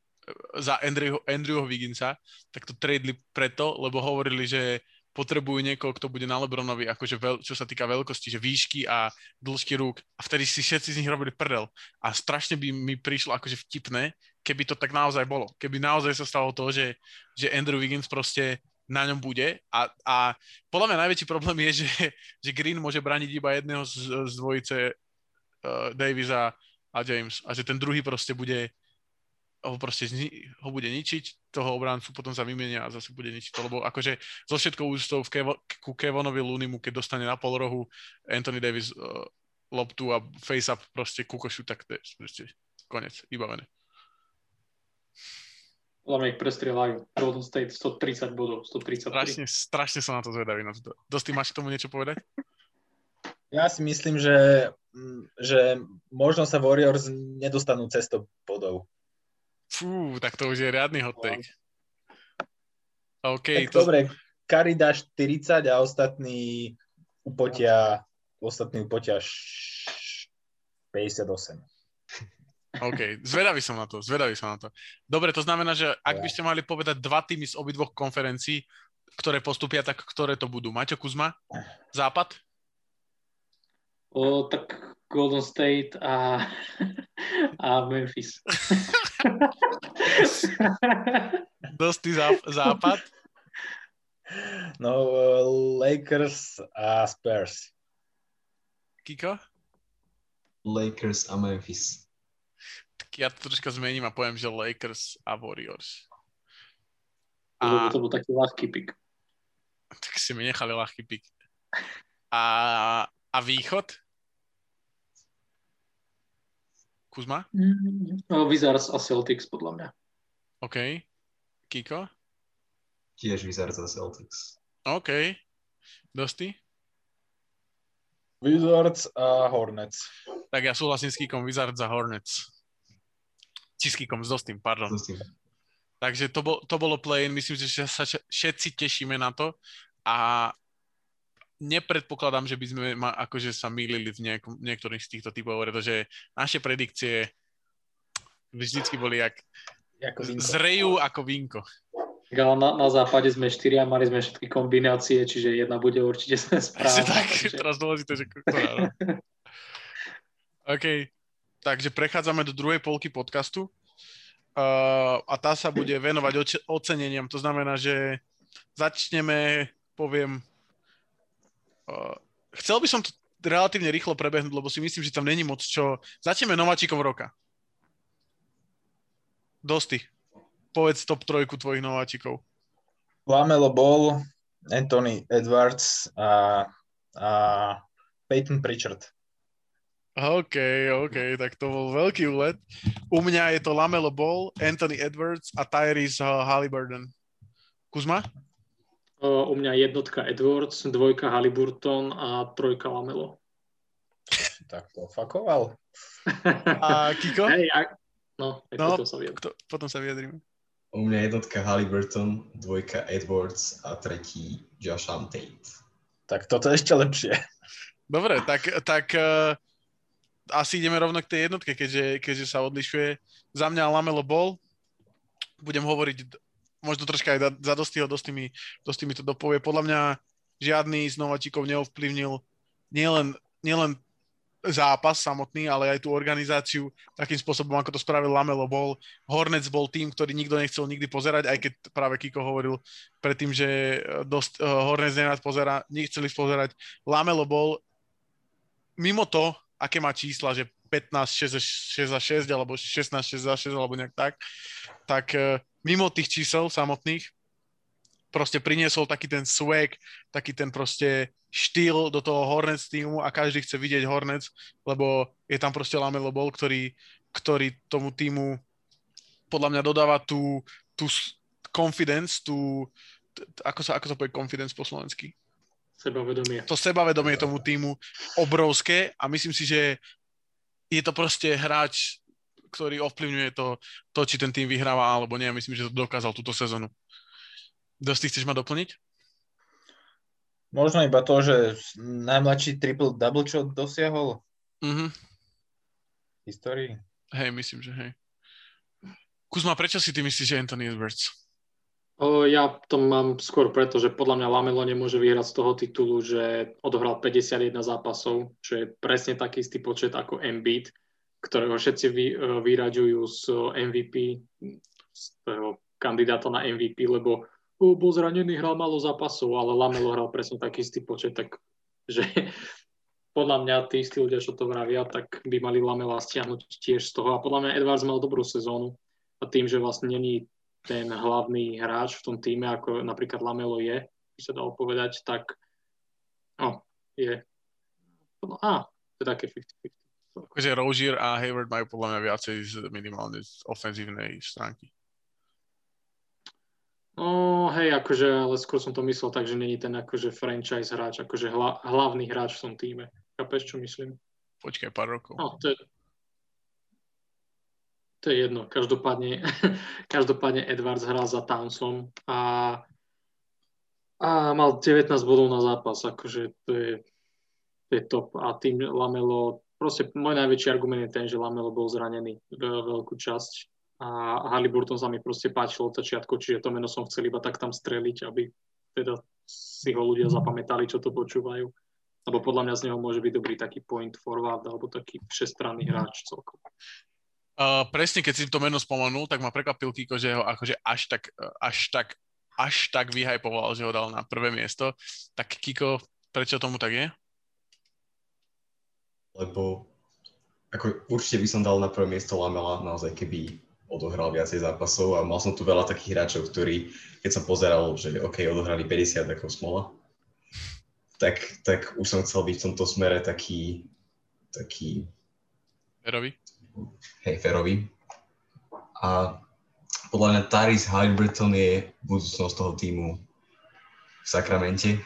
za Andrew, Andrewho Wigginsa, tak to tradeli preto, lebo hovorili, že potrebujú niekoho, kto bude na Lebronovi, akože veľ, čo sa týka veľkosti, že výšky a dĺžky rúk. A vtedy si všetci z nich robili prdel. A strašne by mi prišlo akože vtipné, keby to tak naozaj bolo. Keby naozaj sa stalo to, že, že Andrew Wiggins proste na ňom bude a, a podľa mňa najväčší problém je, že, že Green môže braniť iba jedného z, z dvojice uh, Davisa a James a že ten druhý proste bude ho proste zni- ho bude ničiť, toho obráncu potom sa vymenia a zase bude ničiť to, lebo akože zo všetkou ústou v Kevo- ku Kevonovi Lunimu, keď dostane na pol rohu Anthony Davis uh, loptu a face-up proste ku košu, tak to je proste konec, vybavené. Podľa mňa ich prestrieľajú. Golden State 130 bodov, 130. Strašne, strašne som na to zvedavý. Na to. Dosti, máš k tomu niečo povedať? Ja si myslím, že, že možno sa Warriors nedostanú cez bodov. Fú, tak to už je riadny hot take. OK. Tak to... Dobre, Kari dá 40 a ostatní upotia, ostatní upotia 58. OK, zvedavý som na to, zvedavý som na to. Dobre, to znamená, že ak by ste mali povedať dva týmy z obidvoch konferencií, ktoré postupia, tak ktoré to budú? Maťo Kuzma? Západ? O, tak Golden State a, a Memphis. (laughs) Dostý zá, západ? No, Lakers a Spurs. Kiko? Lakers a Memphis. Tak ja to troška zmením a poviem, že Lakers a Warriors. A... To bol taký ľahký pik. Tak si mi nechali ľahký pik. A, a východ? Kuzma? No, Wizards a Celtics, podľa mňa. OK. Kiko? Tiež Wizards a Celtics. OK. Dosty? Wizards a Hornets. Tak ja súhlasím s Kikom Wizards a Hornets. Či s Kikom, s Dostým, pardon. Dostým. Takže to, bol, to bolo play-in, myslím, že sa všetci tešíme na to a nepredpokladám, že by sme ma, akože sa mýlili v nejakom, niektorých z týchto typov, pretože naše predikcie vždycky boli jak ako vinko. zrejú ako vinko. Ale na, na západe sme štyria, mali sme všetky kombinácie, čiže jedna bude určite (laughs) (laughs) správna. tak, takže... teraz dôležité, že ktorá, no? (laughs) OK, takže prechádzame do druhej polky podcastu uh, a tá sa bude venovať oce- oceneniam. To znamená, že začneme, poviem, uh, chcel by som to relatívne rýchlo prebehnúť, lebo si myslím, že tam není moc čo. Začneme nováčikom roka. Dosty. Povedz top trojku tvojich nováčikov. Lamelo Ball, Anthony Edwards a, a Peyton Pritchard. OK, OK, tak to bol veľký úlet. U mňa je to Lamelo Ball, Anthony Edwards a Tyrese Halliburton. Kuzma? U mňa jednotka Edwards, dvojka Halliburton a trojka Lamelo. Tak to fakoval. (laughs) A Kiko? Hej, a... no, No, potom sa vyjadrím. Kto, potom sa vyjadríme. U mňa jednotka Halliburton, dvojka Edwards a tretí Josh Tate. Tak toto je ešte lepšie. Dobre, tak, tak uh, asi ideme rovno k tej jednotke, keďže, keďže sa odlišuje. Za mňa Lamelo Ball. Budem hovoriť možno troška aj za Dostyho, Dosty mi, Dosty mi to dopovie. Podľa mňa žiadny z nováčikov neovplyvnil nielen, nielen zápas samotný, ale aj tú organizáciu takým spôsobom, ako to spravil Lamelo Ball. Hornets bol tým, ktorý nikto nechcel nikdy pozerať, aj keď práve Kiko hovoril predtým, že dosť, uh, Hornets nerád pozera, nechceli pozerať. Lamelo Ball mimo to, aké má čísla, že 15, 6, 6 za 6, alebo 16, 6 za 6, alebo nejak tak, tak uh, mimo tých čísel samotných proste priniesol taký ten swag, taký ten proste štýl do toho Hornets týmu a každý chce vidieť Hornets, lebo je tam proste Lamelo Ball, ktorý, ktorý tomu týmu podľa mňa dodáva tú, tú confidence, tú, ako sa, ako sa povie confidence po slovensky? Sebavedomie. To sebavedomie tomu týmu obrovské a myslím si, že je to proste hráč, ktorý ovplyvňuje to, to, či ten tým vyhráva alebo nie. Myslím, že to dokázal túto sezónu. Dosť chceš ma doplniť? Možno iba to, že najmladší triple-double, čo dosiahol Mhm. v histórii. Hej, myslím, že hej. Kuzma, prečo si ty myslíš, že Anthony Edwards? O, ja to mám skôr preto, že podľa mňa Lamelo nemôže vyhrať z toho titulu, že odohral 51 zápasov, čo je presne taký istý počet ako Embiid, ktorého všetci vy, e, vyraďujú z MVP, z toho kandidáta na MVP, lebo o, bol zranený, hral málo zápasov, ale Lamelo hral presne taký istý počet, tak že (laughs) podľa mňa tí istí ľudia, čo to vravia, tak by mali Lamela stiahnuť tiež z toho. A podľa mňa Edwards mal dobrú sezónu a tým, že vlastne není ten hlavný hráč v tom týme, ako napríklad Lamelo je, by sa dalo povedať, tak no, je no, a, to je také 50-50. Akože Rozier a Hayward majú podľa mňa viacej z minimálne z ofenzívnej stránky. No, hej, akože, ale skôr som to myslel tak, že není ten akože franchise hráč, akože hla, hlavný hráč v tom týme. Chápeš, čo myslím? Počkaj pár rokov. No, to je, to je jedno. Každopádne, (laughs) každopádne Edwards hral za Townsom a, a mal 19 bodov na zápas. Akože to je, to je top. A tým Lamelo, proste môj najväčší argument je ten, že Lamelo bol zranený veľkú časť a Halliburton sa mi proste páčil od začiatku, čiže to meno som chcel iba tak tam streliť, aby teda si ho ľudia zapamätali, čo to počúvajú. Lebo podľa mňa z neho môže byť dobrý taký point forward alebo taký všestranný hráč celkom. Uh, presne, keď si to meno spomenul, tak ma prekvapil Kiko, že ho akože až tak, až tak, až tak vyhajpoval, že ho dal na prvé miesto. Tak Kiko, prečo tomu tak je? Lebo ako určite by som dal na prvé miesto Lamela, naozaj keby odohral viacej zápasov a mal som tu veľa takých hráčov, ktorí, keď som pozeral, že OK, odohrali 50 ako smola, tak, tak už som chcel byť v tomto smere taký, taký... Ferový? Hej, ferový. A podľa mňa Taris Halliburton je budúcnosť toho týmu v Sakramente.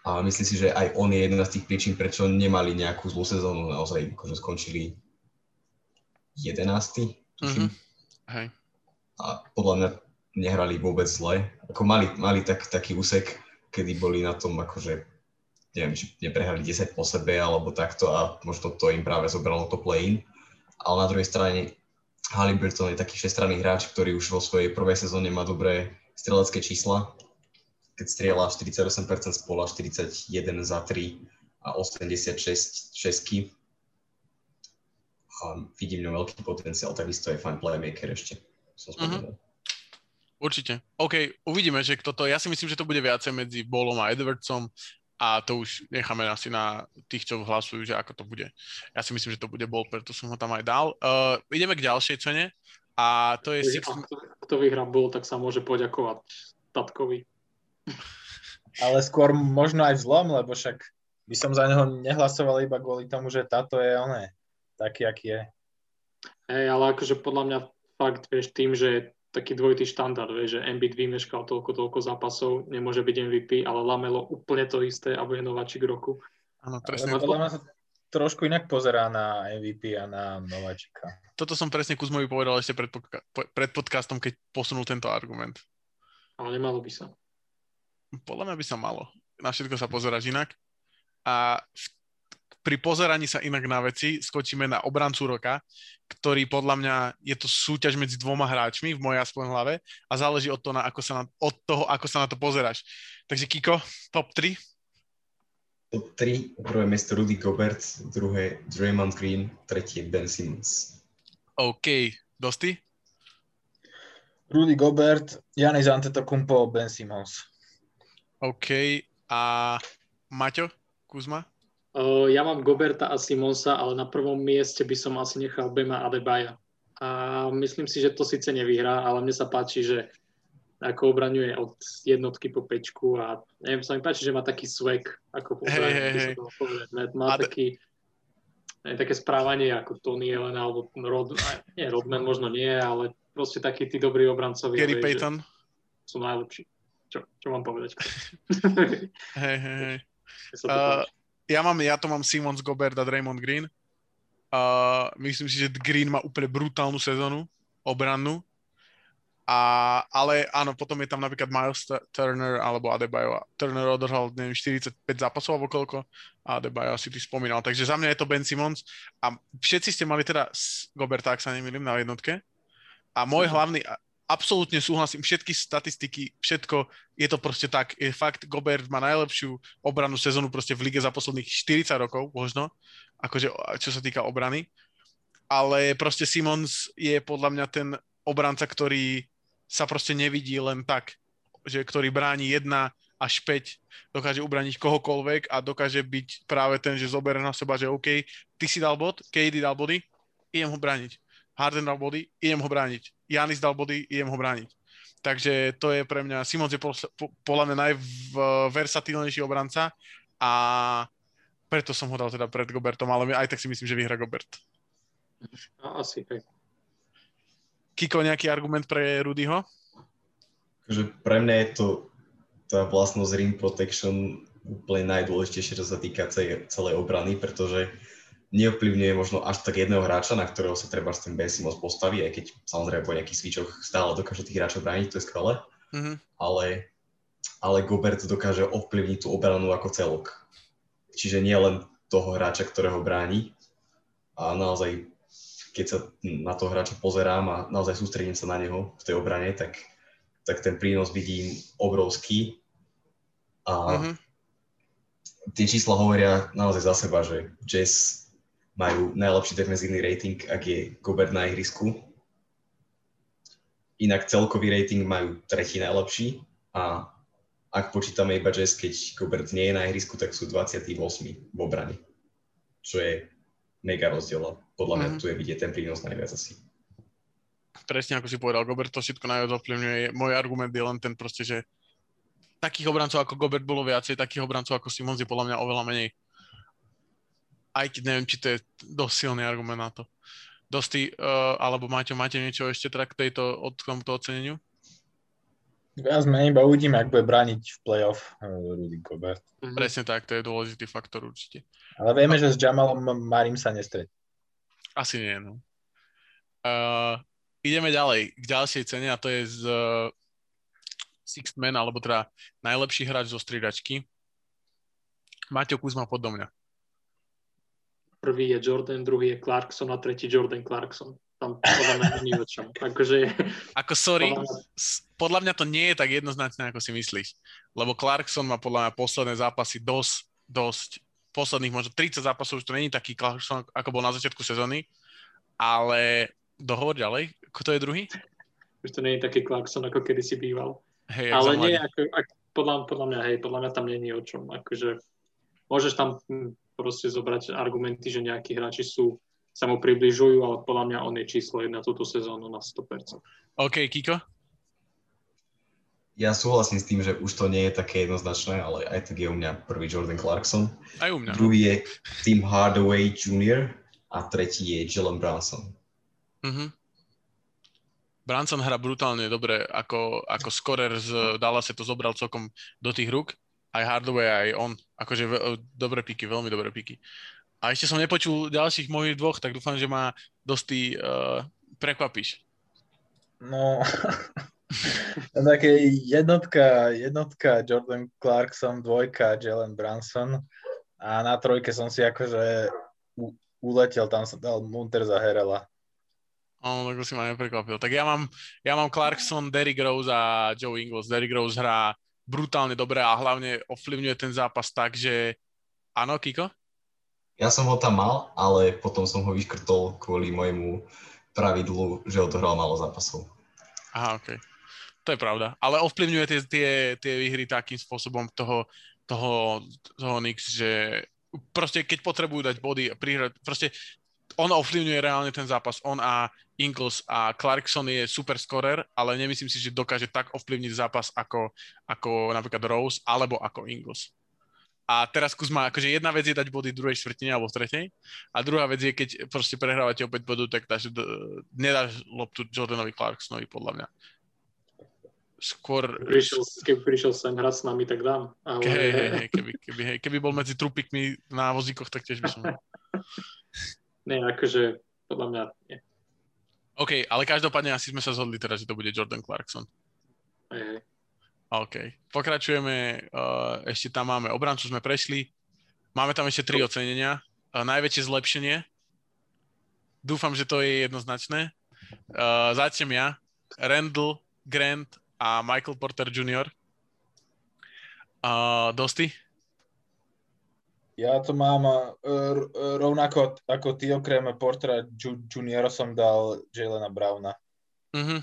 A myslím si, že aj on je jedna z tých príčin, prečo nemali nejakú zlú sezónu. Naozaj akože skončili 11. Mm-hmm. Hej. A podľa mňa nehrali vôbec zle. Ako mali, mali tak, taký úsek, kedy boli na tom akože neviem, či neprehrali 10 po sebe alebo takto a možno to im práve zobralo to play-in. Ale na druhej strane Halliburton je taký všestranný hráč, ktorý už vo svojej prvej sezóne má dobré strelecké čísla. Keď strieľa 48% z pola, 41 za 3 a 86 šesky. A vidím ňom veľký potenciál, takisto je fajn playmaker ešte. Som uh-huh. Určite. OK, uvidíme, že kto to... Ja si myslím, že to bude viacej medzi Bolom a Edwardsom a to už necháme asi na tých, čo hlasujú, že ako to bude. Ja si myslím, že to bude Bol, preto som ho tam aj dal. Uh, ideme k ďalšej cene a to je... Six... Kto, kto vyhrá Bol, tak sa môže poďakovať tatkovi. Ale skôr možno aj vzlom, lebo však by som za neho nehlasoval iba kvôli tomu, že táto je oné, taký, aký je. Hej, ale akože podľa mňa fakt, vieš, tým, že taký dvojitý štandard, vie, že Embiid vymeškal toľko, toľko zápasov, nemôže byť MVP, ale Lamelo úplne to isté a bude nováčik roku. Áno, presne. Ale podľa mňa sa trošku inak pozerá na MVP a na nováčika. Toto som presne Kuzmovi povedal ešte pred, podca- pred podcastom, keď posunul tento argument. Ale nemalo by sa. Podľa mňa by sa malo. Na všetko sa pozerať inak. A v pri pozeraní sa inak na veci skočíme na obrancu roka, ktorý podľa mňa je to súťaž medzi dvoma hráčmi v mojej aspoň hlave a záleží od toho, na, ako sa na, od toho, ako sa na to pozeráš. Takže Kiko, top 3? Top 3, prvé miesto Rudy Gobert, druhé Draymond Green, tretie Ben Simmons. OK, Dosti? Rudy Gobert, Janis Antetokounmpo, Ben Simmons. OK, a Maťo, Kuzma? ja mám Goberta a Simonsa, ale na prvom mieste by som asi nechal Bema Adebaja. A myslím si, že to síce nevyhrá, ale mne sa páči, že ako obraňuje od jednotky po pečku a neviem, sa mi páči, že má taký swag, ako hey, hey, hey. Má Ade... taký, ne, také správanie ako Tony Allen alebo Rod, nie, Rodman možno nie, ale proste taký tí dobrí obrancovia. Gary Payton. Sú najlepší. Čo, čo mám povedať? (laughs) hej, hej, hej. Uh, ja, mám, ja to mám Simons, Gobert a Draymond Green. Uh, myslím si, že Green má úplne brutálnu sezónu, obrannú. A, ale áno, potom je tam napríklad Miles Turner alebo Adebayo. Turner održal, neviem, 45 zápasov alebo koľko a Adebayo si ty spomínal. Takže za mňa je to Ben Simons a všetci ste mali teda Goberta, ak sa nemýlim, na jednotke. A môj hlavný, absolútne súhlasím, všetky statistiky, všetko, je to proste tak. Je fakt, Gobert má najlepšiu obranu sezónu proste v lige za posledných 40 rokov, možno, akože čo sa týka obrany. Ale proste Simons je podľa mňa ten obranca, ktorý sa proste nevidí len tak, že ktorý bráni jedna až 5, dokáže ubraniť kohokoľvek a dokáže byť práve ten, že zoberie na seba, že OK, ty si dal bod, KD dal body, idem ho brániť. Harden dal body, idem ho brániť Janis dal body, idem ho brániť. Takže to je pre mňa, Simons je podľa mňa najversatilnejší obranca a preto som ho dal teda pred Gobertom, ale aj tak si myslím, že vyhra Gobert. Asi, hej. Kiko, nejaký argument pre Rudyho? Že pre mňa je to tá vlastnosť ring protection úplne najdôležitejšie, čo sa týka celej, celej obrany, pretože neovplyvňuje možno až tak jedného hráča, na ktorého sa treba s tým Ben Simmons postaví, aj keď samozrejme po nejakých switchoch stále dokáže tých hráčov brániť, to je skvelé, mm-hmm. ale, ale Gobert dokáže ovplyvniť tú obranu ako celok. Čiže nie len toho hráča, ktorého bráni a naozaj, keď sa na toho hráča pozerám a naozaj sústredím sa na neho v tej obrane, tak, tak ten prínos vidím obrovský a mm-hmm tie čísla hovoria naozaj za seba, že Jazz majú najlepší defenzívny rating, ak je Gobert na ihrisku. Inak celkový rating majú tretí najlepší a ak počítame iba Jazz, keď Gobert nie je na ihrisku, tak sú 28. v obrane. Čo je mega rozdiel a podľa mňa mm. tu je vidieť ten prínos najviac asi. Presne ako si povedal, Gobert to všetko najviac ovplyvňuje. Môj argument je len ten proste, že takých obrancov ako Gobert bolo viacej, takých obrancov ako Simons je podľa mňa oveľa menej. Aj keď neviem, či to je dosť silný argument na to. Dosti, uh, alebo Maťo, máte niečo ešte teda k tejto, od tomuto oceneniu? Viac menej iba uvidíme, ak bude brániť v playoff uh, Rudy Gobert. Mm-hmm. Presne tak, to je dôležitý faktor určite. Ale vieme, no. že s Jamalom Marim sa nestretí. Asi nie, no. Uh, ideme ďalej k ďalšej cene a to je z uh, Sixth Man, alebo teda najlepší hráč zo striedačky. Maťo Kuzma podo mňa. Prvý je Jordan, druhý je Clarkson a tretí Jordan Clarkson tam podľa mňa není o čom. (laughs) Akože, ako sorry, podľa mňa... podľa mňa to nie je tak jednoznačné, ako si myslíš. Lebo Clarkson má podľa mňa posledné zápasy dosť, dosť, posledných možno 30 zápasov, už to není taký Clarkson, ako bol na začiatku sezóny, ale dohovor ďalej, ako to je druhý? Už to nie je taký Clarkson, ako kedy si býval. Hey, ale nie, ako, ako, podľa, podľa mňa, hej, podľa mňa tam není o čom. Akože, môžeš tam hm, proste zobrať argumenty, že nejakí hráči sú sa mu približujú, ale podľa mňa on je číslo jedna túto sezónu na 100%. OK, Kiko? Ja súhlasím s tým, že už to nie je také jednoznačné, ale aj tak je u mňa prvý Jordan Clarkson. Aj u mňa. No. Druhý je Tim Hardaway Jr. a tretí je Jalen Brunson. Uh-huh. Brunson hrá brutálne dobre, ako, ako skorer z Dallas to zobral celkom do tých rúk. Aj Hardaway, aj on. Akože dobre piky, veľmi dobré piky. A ešte som nepočul ďalších mojich dvoch, tak dúfam, že ma dosť uh, prekvapíš. No, (laughs) také jednotka, jednotka Jordan Clarkson, dvojka Jalen Brunson a na trojke som si akože u, uletel, tam som dal Munter za Herela. Oh, tak si ma neprekvapil. Tak ja mám, ja mám Clarkson, Derrick Rose a Joe Ingles. Derrick Rose hrá brutálne dobre a hlavne ovplyvňuje ten zápas tak, že... Áno, Kiko? Ja som ho tam mal, ale potom som ho vyškrtol kvôli môjmu pravidlu, že odohral málo zápasov. Aha, OK. To je pravda. Ale ovplyvňuje tie, tie, tie výhry takým spôsobom toho, toho, toho Nix, že proste keď potrebujú dať body, prihrať, proste on ovplyvňuje reálne ten zápas. On a Ingles a Clarkson je super scorer, ale nemyslím si, že dokáže tak ovplyvniť zápas ako, ako napríklad Rose alebo ako Ingles. A teraz Kuzma, akože jedna vec je dať body druhej štvrtine alebo v tretej a druhá vec je, keď proste prehrávate opäť bodu, tak dáš, nedáš loptu Jordanovi Clarksonovi, podľa mňa. Skôr... Prišiel, keby prišiel sem hrať s nami, tak dám. Ale... Hej, hej, hej, keby, keby, hej, keby bol medzi trupikmi na vozíkoch, tak tiež by som... (laughs) nie, akože podľa mňa nie. OK, ale každopádne asi sme sa zhodli teraz, že to bude Jordan Clarkson. OK. Pokračujeme. Uh, ešte tam máme obrancu, sme prešli. Máme tam ešte tri ocenenia. Uh, najväčšie zlepšenie. Dúfam, že to je jednoznačné. Uh, začnem ja. Randall, Grant a Michael Porter Jr. Uh, Dosti? Ja to mám uh, rovnako ako ty, okrem Portera Juniora som dal Jalena Browna. Mhm.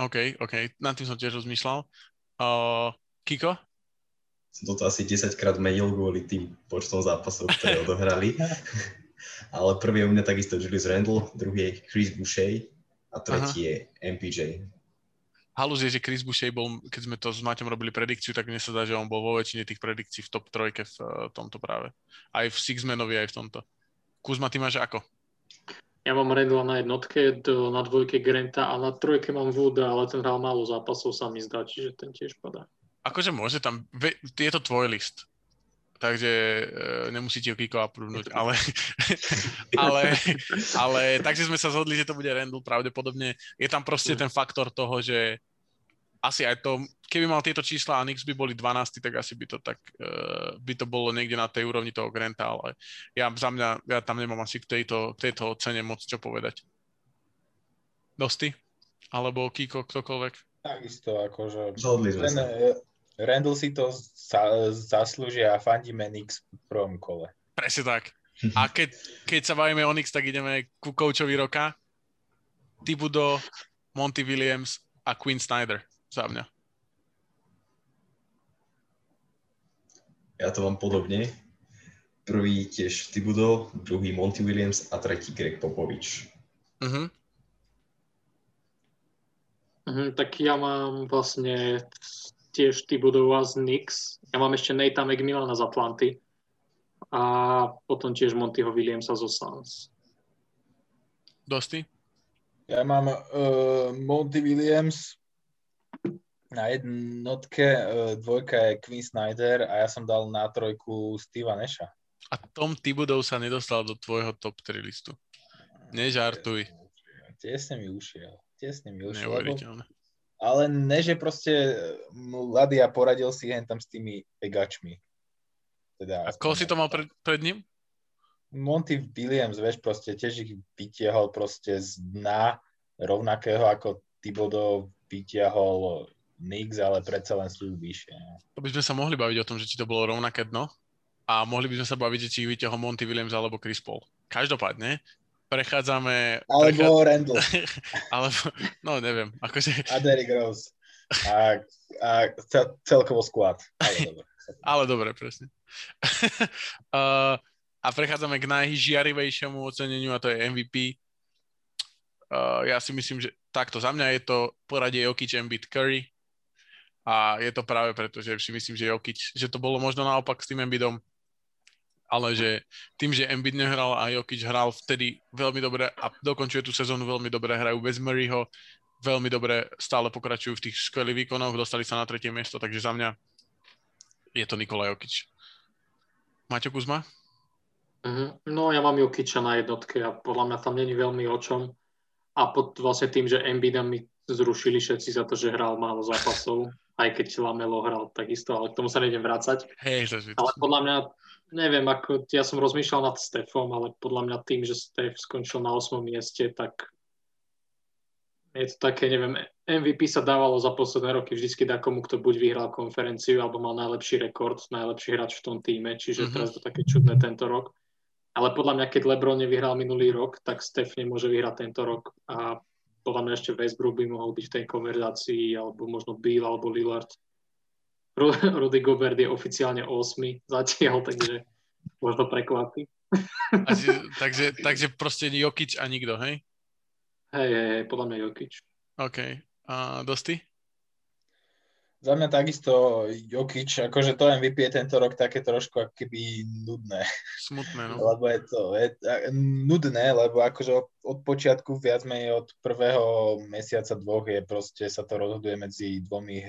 OK, OK. Nad tým som tiež rozmýšľal. Uh, Kiko? Som toto asi 10 krát menil kvôli tým počtom zápasov, ktoré (laughs) odohrali. Ale prvý je u mňa takisto Julius Randle, druhý je Chris Boucher a tretí Aha. je MPJ. Halus je, že Chris Boucher bol, keď sme to s Maťom robili predikciu, tak mne sa dá, že on bol vo väčšine tých predikcií v top trojke v uh, tomto práve. Aj v Sixmanovi, aj v tomto. Kuzma, ty máš ako? Ja mám Randall na jednotke, na dvojke Granta a na trojke mám Wooda, ale ten hral málo zápasov, sa mi zdá, čiže ten tiež padá. Akože môže tam, je to tvoj list, takže e, nemusí ti ho Kiko aprúvnuť, (laughs) ale, (laughs) ale, ale takže sme sa zhodli, že to bude Randall pravdepodobne. Je tam proste mm. ten faktor toho, že asi aj to, keby mal tieto čísla a Nix by boli 12, tak asi by to tak, uh, by to bolo niekde na tej úrovni toho Granta, ale ja za mňa, ja tam nemám asi k tejto, tejto cene moc čo povedať. Dosti? Alebo Kiko, ktokoľvek? Takisto, akože... Zhodli sme sa. Randall si to za, zaslúžia a fandíme Nix v prvom kole. Presne tak. A keď, keď sa bavíme o Nix, tak ideme ku koučovi roka. Tibudo, Monty Williams a Quinn Snyder za mňa. Ja to mám podobne. Prvý tiež Tibudo, druhý Monty Williams a tretí Greg Popovič. Uh-huh. Uh-huh, tak ja mám vlastne tiež Tibudova z Knicks. Ja mám ešte Nate McMillana z Atlanty a potom tiež Montyho Williamsa zo Suns. Dosti? Ja mám uh, Monty Williams na jednotke, uh, dvojka je Queen Snyder a ja som dal na trojku Steva Nesha. A Tom Tibudov sa nedostal do tvojho top 3 listu. Nežartuj. Tesne mi ušiel. Tesne mi ušiel. Neuveriteľné. Ale ne, že proste mladý a poradil si hen tam s tými pegačmi. Teda, a koho si to mal pred, pred ním? Monty Williams, vieš, proste tiež ich vytiahol proste z dna rovnakého ako Thibodeau vytiahol Nix, ale predsa len sú vyššie. To by sme sa mohli baviť o tom, že či to bolo rovnaké dno a mohli by sme sa baviť, že či ich Monty Williams alebo Chris Paul. Každopádne, prechádzame... Alebo prechá... Randall. (laughs) alebo, no neviem, akože... A Derrick Rose. A, a celkovo squad. Ale (laughs) dobre. ale dobre, presne. (laughs) uh, A prechádzame k najžiarivejšiemu oceneniu a to je MVP. Uh, ja si myslím, že takto za mňa je to poradie Jokic, Embiid, Curry. A je to práve preto, že si myslím, že Jokic, že to bolo možno naopak s tým Embiidom, ale že tým, že Embiid nehral a Jokic hral vtedy veľmi dobre a dokončuje tú sezónu veľmi dobre, hrajú bez Murrayho, veľmi dobre stále pokračujú v tých skvelých výkonoch, dostali sa na tretie miesto, takže za mňa je to Nikola Jokic. Maťo Kuzma? Uh-huh. No ja mám Jokiča na jednotke a podľa mňa tam není veľmi o čom. A pod vlastne tým, že Embiida mi zrušili všetci za to, že hral málo zápasov, aj keď Lamelo hral takisto, ale k tomu sa nejdem vrácať. Hej, to ale podľa mňa, neviem, ako, ja som rozmýšľal nad Stefom, ale podľa mňa tým, že Stef skončil na 8. mieste, tak je to také, neviem, MVP sa dávalo za posledné roky vždycky komu, kto buď vyhral konferenciu, alebo mal najlepší rekord, najlepší hráč v tom týme, čiže mm-hmm. teraz to také čudné tento rok. Ale podľa mňa, keď LeBron nevyhral minulý rok, tak Steph nemôže vyhrať tento rok a podľa mňa ešte Westbrook by mohol byť v tej konverzácii, alebo možno Bill, alebo Lillard. (laughs) Rudy Gobert je oficiálne 8 zatiaľ, takže možno prekvapí. (laughs) takže, takže proste Jokic a nikto, hej? Hej, hej, hej, podľa mňa Jokic. OK. A Dosti? Za mňa takisto Jokic, akože to MVP je tento rok také trošku keby nudné. Smutné, no. Lebo je to je, nudné, lebo akože od, od počiatku viac menej od prvého mesiaca dvoch je proste sa to rozhoduje medzi dvomi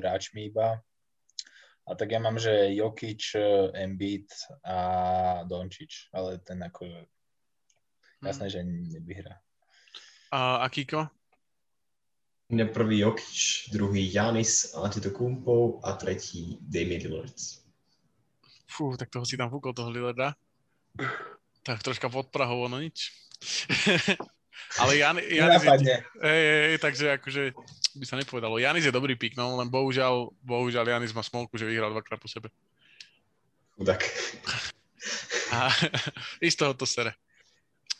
hráčmi iba. A tak ja mám, že Jokic, Embiid a Dončič, ale ten akože jasné, hmm. že nevyhrá. A, a Kiko? Mňa prvý Jokic, druhý Janis Antetokounmpo a tretí Damian Lillard. Fú, tak toho si tam fúkol, toho Lillarda. Tak troška pod Prahou, no nič. (laughs) Ale Jan, (laughs) Janis je, hej, hej, takže akože by sa nepovedalo. Janis je dobrý pík, no len bohužiaľ, bohužiaľ Janis má smolku, že vyhral dvakrát po sebe. Chudák. (laughs) A z toho to sere.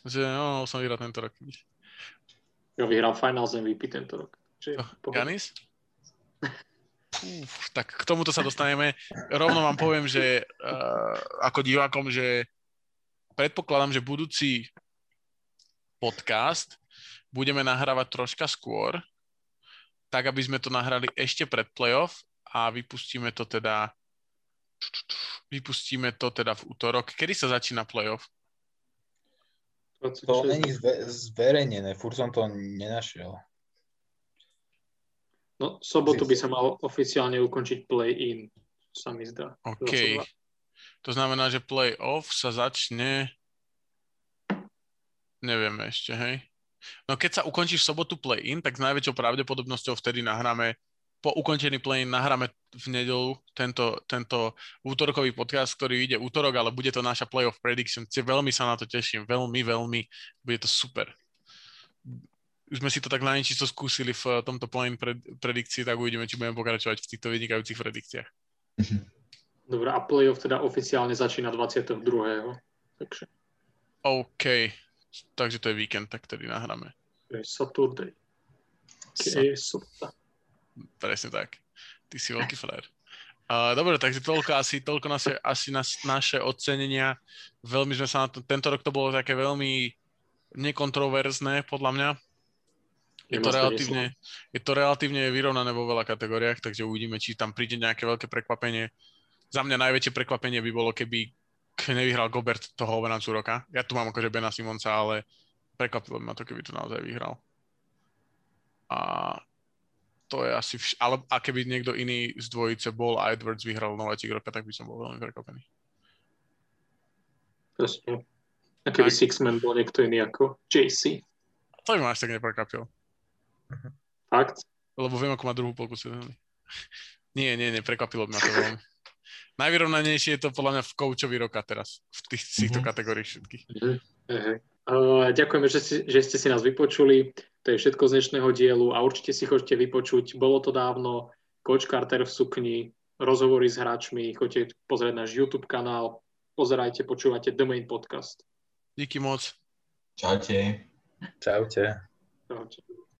Že no, som vyhral tento rok. Jo, vyhral Finals MVP tento rok. Janis? (laughs) Uf, tak k tomuto sa dostaneme. Rovno vám poviem, že uh, ako divákom, že predpokladám, že budúci podcast budeme nahrávať troška skôr, tak aby sme to nahrali ešte pred playoff a vypustíme to teda vypustíme to teda v útorok. Kedy sa začína playoff? To není zve, zverejnené, furt som to nenašiel. No, sobotu by sa mal oficiálne ukončiť play-in, sa mi zdá. OK. To znamená, že play-off sa začne... Nevieme ešte, hej? No keď sa ukončí v sobotu play-in, tak s najväčšou pravdepodobnosťou vtedy nahráme po ukončení play nahráme v nedelu tento, tento útorkový podcast, ktorý ide útorok, ale bude to naša playoff prediction. Veľmi sa na to teším, veľmi, veľmi. Bude to super. sme si to tak na niečo skúsili v tomto point pred, predikcii, tak uvidíme, či budeme pokračovať v týchto vynikajúcich predikciách. Dobre, a playoff teda oficiálne začína 22. Takže. OK, takže to je víkend, tak tedy nahráme. Okay, Saturday. Okay, Sa- Presne tak. Ty si veľký frér. Uh, dobre, takže toľko asi, toľko naše, asi nas, naše ocenenia. Veľmi sme sa na to, tento rok to bolo také veľmi nekontroverzné, podľa mňa. Je to, relatívne, je to relatívne vyrovnané vo veľa kategóriách, takže uvidíme, či tam príde nejaké veľké prekvapenie. Za mňa najväčšie prekvapenie by bolo, keby nevyhral Gobert toho obrancu roka. Ja tu mám akože Bena Simonca, ale prekvapilo ma to, keby to naozaj vyhral. A to je asi, vš- ale a keby niekto iný z dvojice bol a Edwards vyhral nováčik roka, tak by som bol veľmi prekvapený. Presne. A keby tak. Sixman bol niekto iný ako JC. To by ma až tak neprekvapil. Fakt? Lebo viem, ako má druhú polku sezóny. (laughs) nie, nie, nie, prekvapilo by ma to veľmi. Najvyrovnanejšie je to podľa mňa v koučovi roka teraz, v tých, týchto mm-hmm. kategóriách všetkých. Mm-hmm. Uh, ďakujeme, že, si, že ste si nás vypočuli. To je všetko z dnešného dielu a určite si chodite vypočuť. Bolo to dávno. Coach Carter v sukni, rozhovory s hráčmi. Choďte pozrieť náš YouTube kanál. Pozerajte, počúvate The Main Podcast. Díky moc. Čaute. Čaute. Čaute.